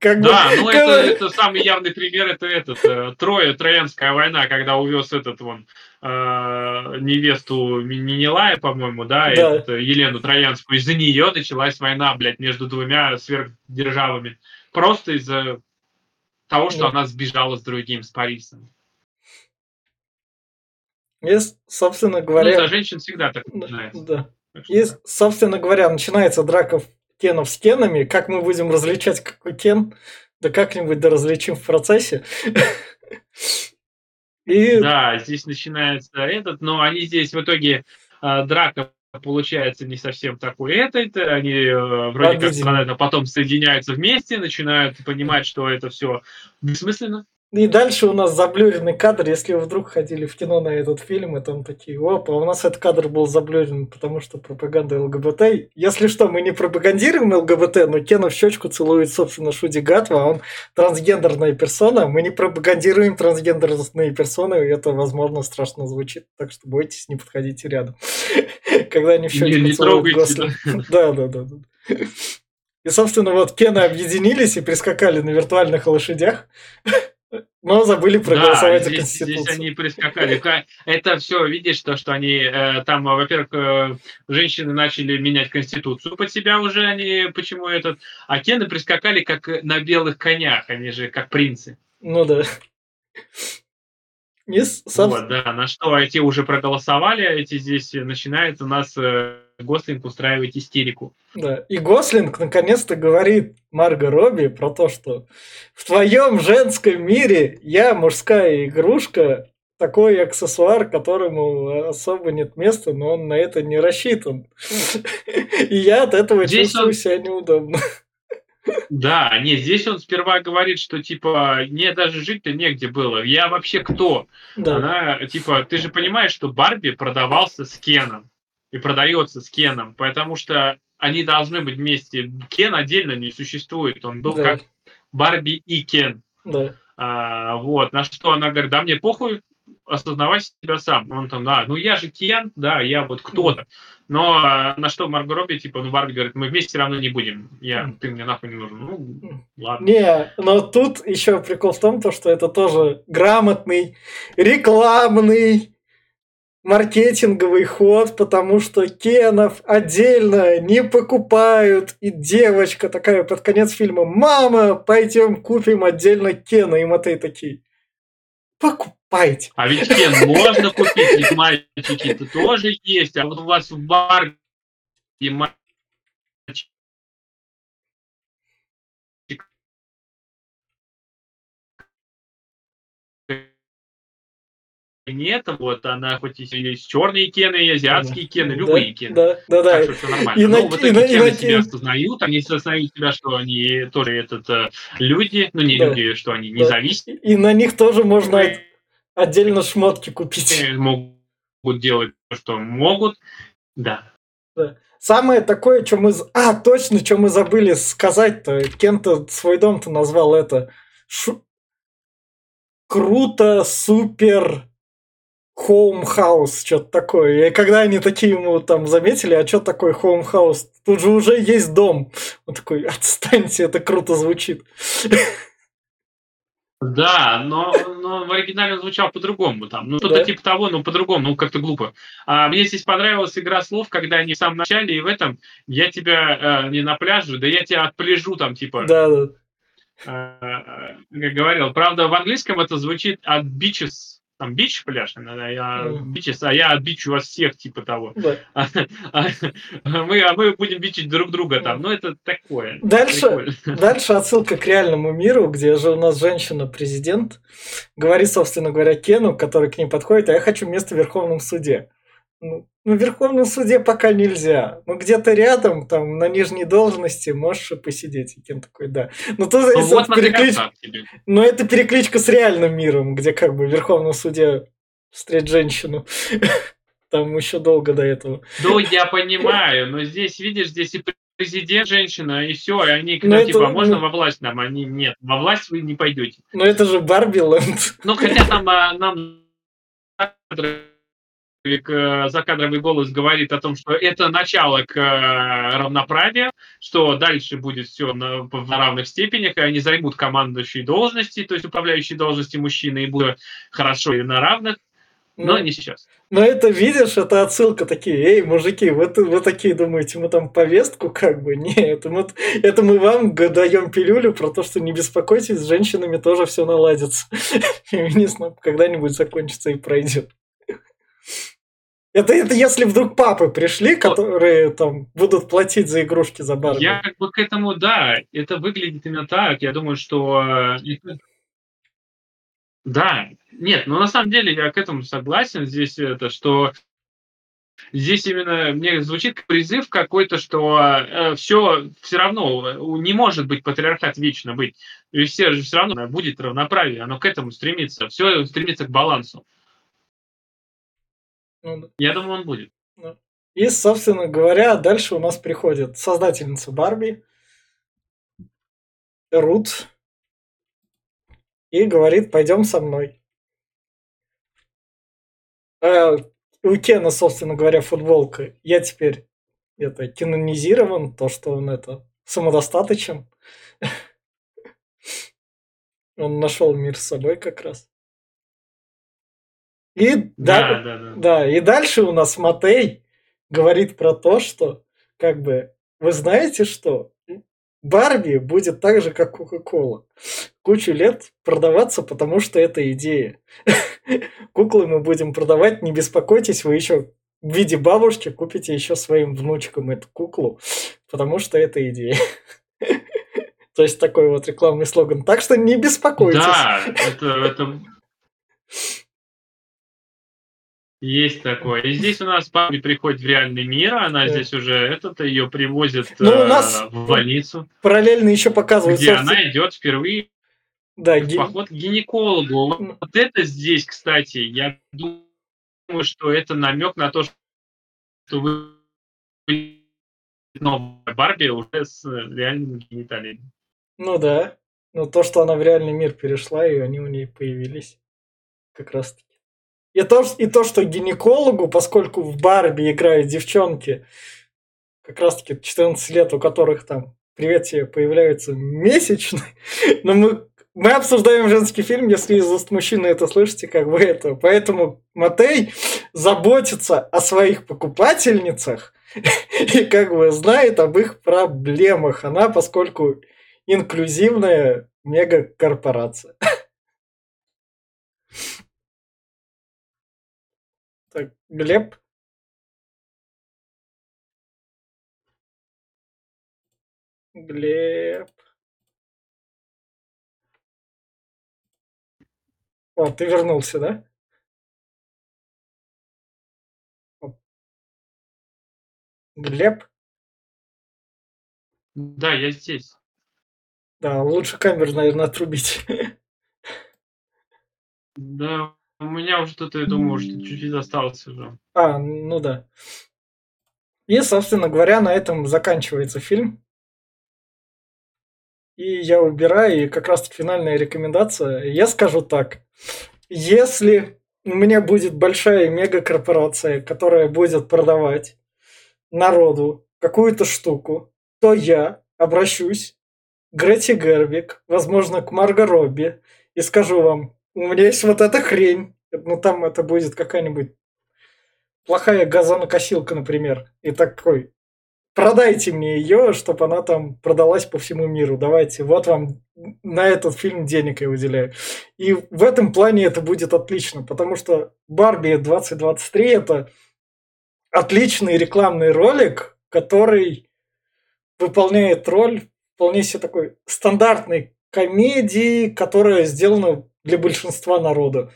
Как да, бы, ну как... это, это самый явный пример, это этот, э, Троя, Троянская война, когда увез этот вон э, невесту Минилая, по-моему, да, да. Этот, э, Елену Троянскую, из-за нее началась война, блядь, между двумя сверхдержавами. Просто из-за того, что да. она сбежала с другим, с Парисом. И, собственно говоря... Ну, за женщин всегда так начинается. Да. И, собственно говоря, начинается драка Кенов с Кенами. Как мы будем различать, какой Кен? Да как-нибудь да различим в процессе. И... Да, здесь начинается этот, но они здесь в итоге э, драка получается не совсем такой этот, они э, вроде как страдают, а потом соединяются вместе, начинают понимать, что это все бессмысленно, и дальше у нас заблюренный кадр, если вы вдруг ходили в кино на этот фильм, и там такие, опа, у нас этот кадр был заблюрен, потому что пропаганда ЛГБТ. Если что, мы не пропагандируем ЛГБТ, но Кена в щечку целует, собственно, Шуди Гатва, он трансгендерная персона, мы не пропагандируем трансгендерные персоны, и это, возможно, страшно звучит, так что бойтесь, не подходите рядом. Когда они в щечку целуют Да, да, да. И, собственно, вот Кены объединились и прискакали на виртуальных лошадях. Но забыли проголосовать да, за Конституцию. Здесь они прискакали. Это все, видишь, то, что они э, там, во-первых, э, женщины начали менять Конституцию под себя уже, они почему этот... А кены прискакали как на белых конях, они же как принцы. Ну да. И. Вот, да, на что эти уже проголосовали, эти здесь начинает у нас э, Гослинг устраивать истерику. Да, и Гослинг наконец-то говорит Марго Робби про то, что в твоем женском мире я мужская игрушка, такой аксессуар, которому особо нет места, но он на это не рассчитан. И я от этого чувствую себя неудобно. Да, не, здесь он сперва говорит, что типа мне даже жить-то негде было. Я вообще кто? Да. Она типа, ты же понимаешь, что Барби продавался с Кеном и продается с Кеном, потому что они должны быть вместе. Кен отдельно не существует, он был да. как Барби и Кен. Да. А, вот, на что она говорит, да мне похуй, осознавай себя сам. Он там, да, ну я же Кен, да, я вот кто-то. Но а, на что Марго Робби, типа, ну Барби говорит, мы вместе равно не будем. Я, ты мне нахуй не нужен. Ну, ладно. Не, но тут еще прикол в том, то, что это тоже грамотный, рекламный маркетинговый ход, потому что Кенов отдельно не покупают. И девочка такая под конец фильма «Мама, пойдем купим отдельно Кена». И Матей такие «Покупайте». А ведь Кен можно купить, ведь мальчики это тоже есть. А вот у вас в бар нет, вот она хоть и есть черные кены, и азиатские кены, любые да, кены. Да, да, да. Так что все нормально. И Но на, вот эти кены на, себя осознают, они осознают себя, что они тоже этот, э, люди, ну не да, люди, что они да. независимые. И на них тоже можно и... отдельно шмотки купить. Могут делать то, что могут, да. да. Самое такое, что мы... А, точно, что мы забыли сказать-то. Кем-то свой дом-то назвал это... Шу... Круто, супер, Home House, что-то такое. И когда они такие ему там заметили, а что такое Home House? Тут же уже есть дом. Он такой, отстаньте, это круто звучит. Да, но, но в оригинале он звучал по-другому там. Ну, что-то да? типа того, но по-другому, ну, как-то глупо. А, мне здесь понравилась игра слов, когда они в самом начале и в этом я тебя э, не на пляже, да я тебя отпляжу там, типа. Да, да. Э, как говорил. Правда, в английском это звучит от beaches там бич пляж, я бичес, а я отбичу вас всех, типа того. Да. А, а, мы, а мы будем бичить друг друга там. Ну, это такое. Дальше, дальше отсылка к реальному миру, где же у нас женщина-президент говорит, собственно говоря, Кену, который к ней подходит, а я хочу место в Верховном суде. Ну, ну, в Верховном суде пока нельзя. Ну, где-то рядом, там, на нижней должности можешь посидеть. И Кен такой, да. Но тут ну, вот переклич... Но это перекличка с реальным миром, где как бы в Верховном суде встретить женщину. Там еще долго до этого. Ну, я понимаю, но здесь, видишь, здесь и президент женщина, и все, и они, ну, типа, это, можно ну... во власть нам? Они, нет, во власть вы не пойдете. Ну, это же Барбиленд. Ну, хотя там, а, нам закадровый голос говорит о том, что это начало к э, равноправию, что дальше будет все на, в равных степенях, и они займут командующие должности, то есть управляющие должности мужчины, и будут хорошо и на равных, но ну, не сейчас. Но это, видишь, это отсылка такие, эй, мужики, вы, вы такие думаете, мы там повестку как бы? Нет, это мы, это мы вам даем пилюлю про то, что не беспокойтесь, с женщинами тоже все наладится. Феминизм когда-нибудь закончится и пройдет. Это, это если вдруг папы пришли, которые там будут платить за игрушки за Барби. Я как бы к этому, да, это выглядит именно так. Я думаю, что... Э, да, нет, но на самом деле я к этому согласен здесь, это, что здесь именно мне звучит призыв какой-то, что э, все все равно э, не может быть патриархат вечно быть. И все же все равно будет равноправие, оно к этому стремится, все стремится к балансу. Ну, Я думаю, он будет. Ну. И, собственно говоря, дальше у нас приходит создательница Барби, Рут, и говорит, пойдем со мной. А у Кена, собственно говоря, футболка. Я теперь это канонизирован, то, что он это самодостаточен. Он нашел мир с собой как раз. И, да, да, да, да. да, и дальше у нас Матей говорит про то, что как бы вы знаете что? Барби будет так же, как Кока-Кола. Кучу лет продаваться, потому что это идея. Куклы мы будем продавать, не беспокойтесь, вы еще в виде бабушки купите еще своим внучкам эту куклу, потому что это идея. То есть такой вот рекламный слоган. Так что не беспокойтесь. Да, это, это есть такое. И здесь у нас Папи приходит в реальный мир, она да. здесь уже этот ее привозят ну, у нас в больницу. Параллельно еще показывают. Где собственно... она идет впервые да, в ги... поход к гинекологу. Ну. Вот это здесь, кстати, я думаю, что это намек на то, что вы новая Барби уже с реальными гениталиями. Ну да. Ну то, что она в реальный мир перешла, и они у нее появились. Как раз таки. И то, и то, что гинекологу, поскольку в Барби играют девчонки, как раз-таки 14 лет, у которых там, привет тебе, появляются месячные, но мы, мы обсуждаем женский фильм, если из уст мужчины это слышите, как бы это. Поэтому Матей заботится о своих покупательницах и как бы знает об их проблемах. Она, поскольку инклюзивная мегакорпорация. Так, Глеб? Глеб. О, ты вернулся, да? Глеб? Да, я здесь. Да, лучше камеру, наверное, отрубить. Да, у меня уже тут, я думаю, что чуть-чуть осталось уже. А, ну да. И, собственно говоря, на этом заканчивается фильм. И я убираю, и как раз финальная рекомендация. Я скажу так. Если у меня будет большая мегакорпорация, которая будет продавать народу какую-то штуку, то я обращусь к Грете Гервик, возможно, к Марго Робби, и скажу вам, у меня есть вот эта хрень. Ну, там это будет какая-нибудь плохая газонокосилка, например. И такой, продайте мне ее, чтобы она там продалась по всему миру. Давайте, вот вам на этот фильм денег я выделяю. И в этом плане это будет отлично, потому что Барби 2023 это отличный рекламный ролик, который выполняет роль вполне себе такой стандартной комедии, которая сделана для большинства народа.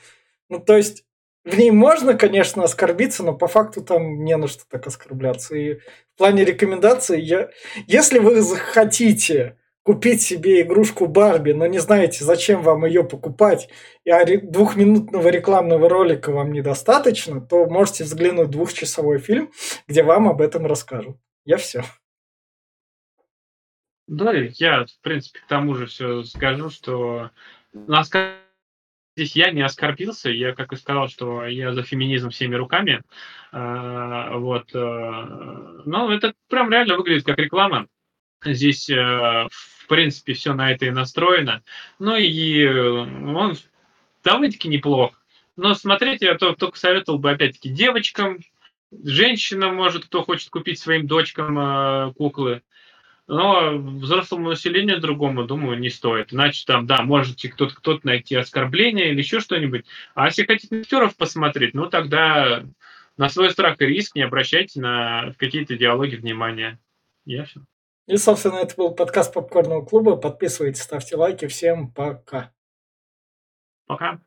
Ну, то есть, в ней можно, конечно, оскорбиться, но по факту там не на что так оскорбляться. И в плане рекомендаций, я... если вы захотите купить себе игрушку Барби, но не знаете, зачем вам ее покупать, и двухминутного рекламного ролика вам недостаточно, то можете взглянуть двухчасовой фильм, где вам об этом расскажут. Я все. Да, я, в принципе, к тому же все скажу, что нас здесь я не оскорбился, я как и сказал, что я за феминизм всеми руками, а, вот, э, но это прям реально выглядит как реклама, здесь, э, в принципе, все на это и настроено, ну и он довольно-таки неплох, но смотреть я только советовал бы, опять-таки, девочкам, женщинам, может, кто хочет купить своим дочкам э, куклы, но взрослому населению другому, думаю, не стоит. Иначе там, да, можете кто-то кто найти оскорбление или еще что-нибудь. А если хотите актеров посмотреть, ну тогда на свой страх и риск не обращайте на какие-то диалоги внимания. Я все. И, собственно, это был подкаст Попкорного клуба. Подписывайтесь, ставьте лайки. Всем пока. Пока.